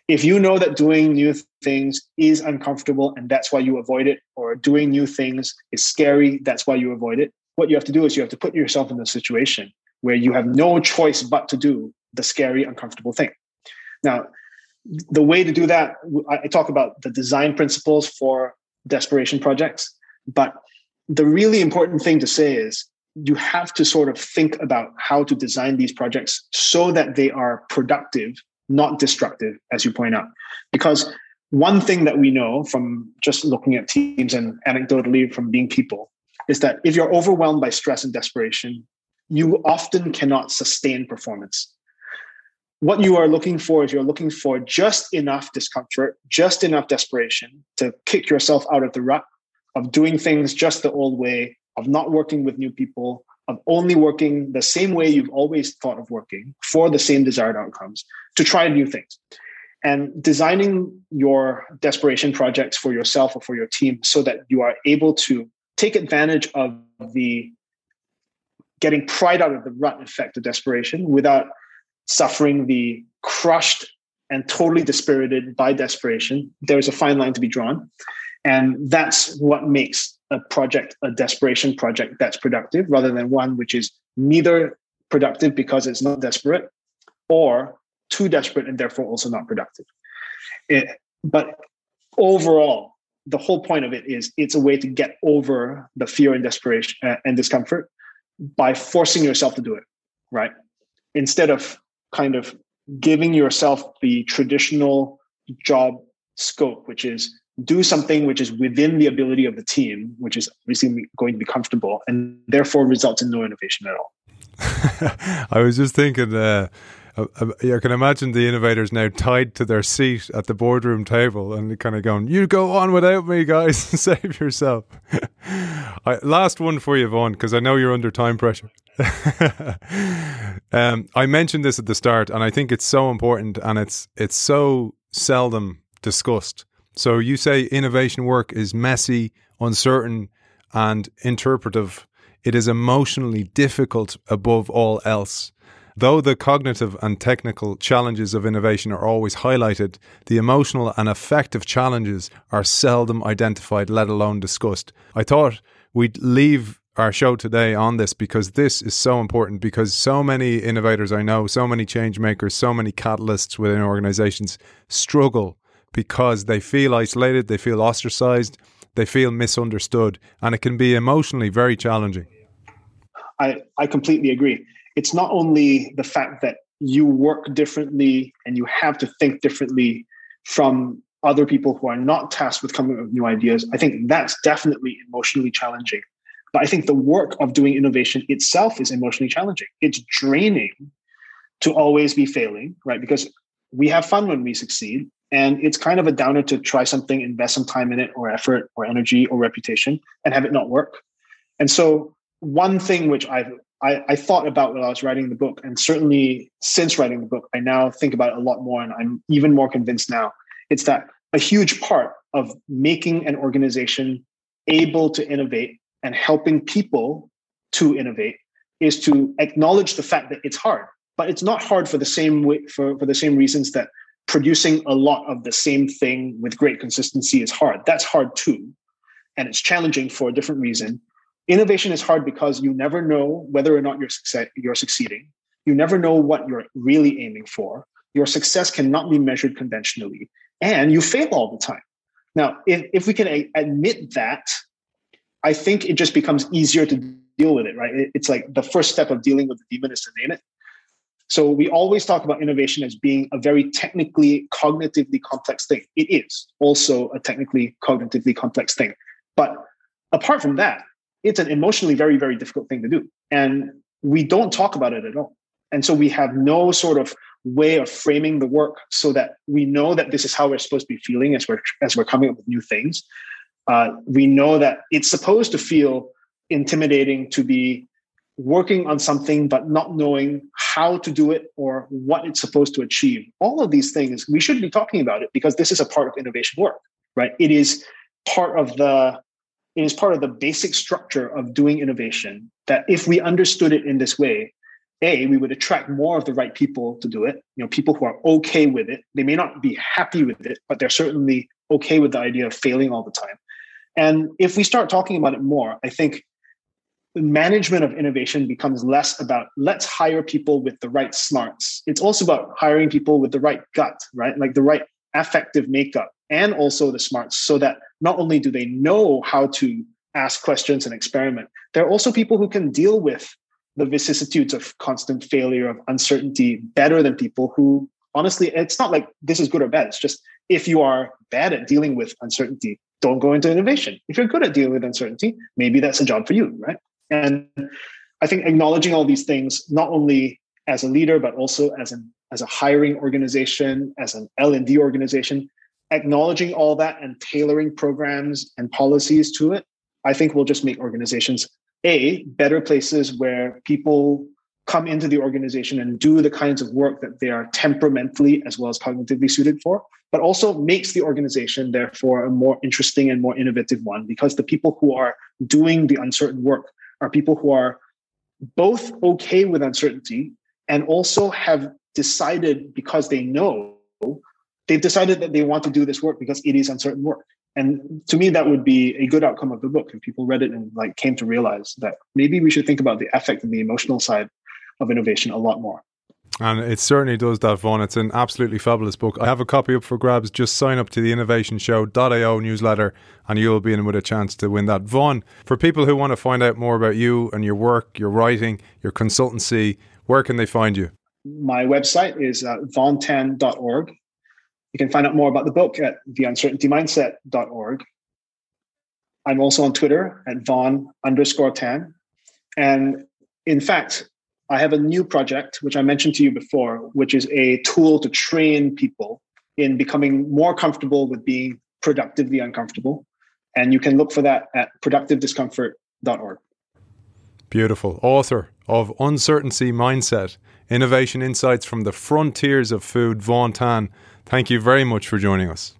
If you know that doing new things is uncomfortable and that's why you avoid it, or doing new things is scary, that's why you avoid it, what you have to do is you have to put yourself in a situation where you have no choice but to do the scary, uncomfortable thing. Now, the way to do that, I talk about the design principles for desperation projects, but the really important thing to say is you have to sort of think about how to design these projects so that they are productive, not destructive, as you point out. Because one thing that we know from just looking at teams and anecdotally from being people is that if you're overwhelmed by stress and desperation, you often cannot sustain performance. What you are looking for is you're looking for just enough discomfort, just enough desperation to kick yourself out of the rut of doing things just the old way of not working with new people, of only working the same way you've always thought of working for the same desired outcomes, to try new things. And designing your desperation projects for yourself or for your team so that you are able to take advantage of the getting pried out of the rut effect of desperation without suffering the crushed and totally dispirited by desperation. There's a fine line to be drawn. And that's what makes a project a desperation project that's productive rather than one which is neither productive because it's not desperate or too desperate and therefore also not productive. It, but overall, the whole point of it is it's a way to get over the fear and desperation uh, and discomfort by forcing yourself to do it, right? Instead of kind of giving yourself the traditional job scope, which is do something which is within the ability of the team, which is obviously going to be comfortable, and therefore results in no innovation at all. I was just thinking, uh, uh, uh, I can imagine the innovators now tied to their seat at the boardroom table and kind of going, "You go on without me, guys. Save yourself." I, last one for you, Vaughn, because I know you're under time pressure. um, I mentioned this at the start, and I think it's so important, and it's it's so seldom discussed. So you say innovation work is messy, uncertain, and interpretive. It is emotionally difficult above all else. Though the cognitive and technical challenges of innovation are always highlighted, the emotional and affective challenges are seldom identified, let alone discussed. I thought we'd leave our show today on this because this is so important because so many innovators I know, so many change makers, so many catalysts within organizations struggle because they feel isolated, they feel ostracized, they feel misunderstood, and it can be emotionally very challenging. I, I completely agree. It's not only the fact that you work differently and you have to think differently from other people who are not tasked with coming up with new ideas. I think that's definitely emotionally challenging. But I think the work of doing innovation itself is emotionally challenging. It's draining to always be failing, right? Because we have fun when we succeed and it's kind of a downer to try something, invest some time in it, or effort, or energy, or reputation, and have it not work. And so, one thing which I've I, I, thought about when I was writing the book, and certainly since writing the book, I now think about it a lot more, and I'm even more convinced now. It's that a huge part of making an organization able to innovate and helping people to innovate is to acknowledge the fact that it's hard, but it's not hard for the same way, for, for the same reasons that producing a lot of the same thing with great consistency is hard. That's hard too. And it's challenging for a different reason. Innovation is hard because you never know whether or not you're, you're succeeding. You never know what you're really aiming for. Your success cannot be measured conventionally, and you fail all the time. Now, if, if we can a- admit that, I think it just becomes easier to deal with it, right? It, it's like the first step of dealing with the demon is to name it. So we always talk about innovation as being a very technically, cognitively complex thing. It is also a technically, cognitively complex thing. But apart from that, it's an emotionally very, very difficult thing to do. And we don't talk about it at all. And so we have no sort of way of framing the work so that we know that this is how we're supposed to be feeling as we're as we're coming up with new things. Uh, we know that it's supposed to feel intimidating to be working on something but not knowing how to do it or what it's supposed to achieve. All of these things, we should be talking about it because this is a part of innovation work, right? It is part of the it is part of the basic structure of doing innovation that if we understood it in this way, a we would attract more of the right people to do it you know people who are okay with it they may not be happy with it but they're certainly okay with the idea of failing all the time and if we start talking about it more i think management of innovation becomes less about let's hire people with the right smarts. It's also about hiring people with the right gut, right? Like the right affective makeup and also the smarts so that not only do they know how to ask questions and experiment, there are also people who can deal with the vicissitudes of constant failure, of uncertainty better than people who honestly, it's not like this is good or bad. It's just if you are bad at dealing with uncertainty, don't go into innovation. If you're good at dealing with uncertainty, maybe that's a job for you, right? And I think acknowledging all these things, not only as a leader, but also as an as a hiring organization, as an L and D organization, acknowledging all that and tailoring programs and policies to it, I think will just make organizations a better places where people come into the organization and do the kinds of work that they are temperamentally as well as cognitively suited for, but also makes the organization therefore a more interesting and more innovative one because the people who are doing the uncertain work are people who are both okay with uncertainty and also have decided because they know they've decided that they want to do this work because it is uncertain work. And to me that would be a good outcome of the book if people read it and like came to realize that maybe we should think about the affect and the emotional side of innovation a lot more and it certainly does that, Vaughn. It's an absolutely fabulous book. I have a copy up for grabs. Just sign up to the innovationshow.io newsletter and you'll be in with a chance to win that. Vaughn, for people who want to find out more about you and your work, your writing, your consultancy, where can they find you? My website is uh, vaughntan.org. You can find out more about the book at theuncertaintymindset.org. I'm also on Twitter at Vaughn underscore Tan. And in fact, I have a new project, which I mentioned to you before, which is a tool to train people in becoming more comfortable with being productively uncomfortable. And you can look for that at productivediscomfort.org. Beautiful. Author of Uncertainty Mindset Innovation Insights from the Frontiers of Food, Vaughn Tan. Thank you very much for joining us.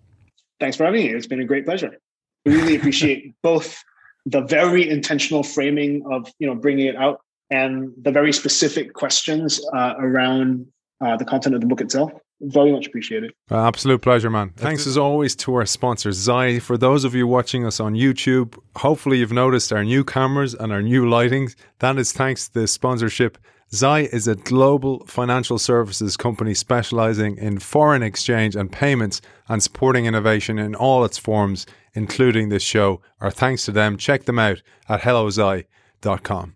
Thanks for having me. It's been a great pleasure. We really appreciate both the very intentional framing of you know bringing it out and the very specific questions uh, around uh, the content of the book itself. Very much appreciated. Uh, absolute pleasure, man. Thanks as always to our sponsor, Zai. For those of you watching us on YouTube, hopefully you've noticed our new cameras and our new lighting. That is thanks to the sponsorship. Zai is a global financial services company specializing in foreign exchange and payments and supporting innovation in all its forms, including this show. Our thanks to them. Check them out at hellozai.com.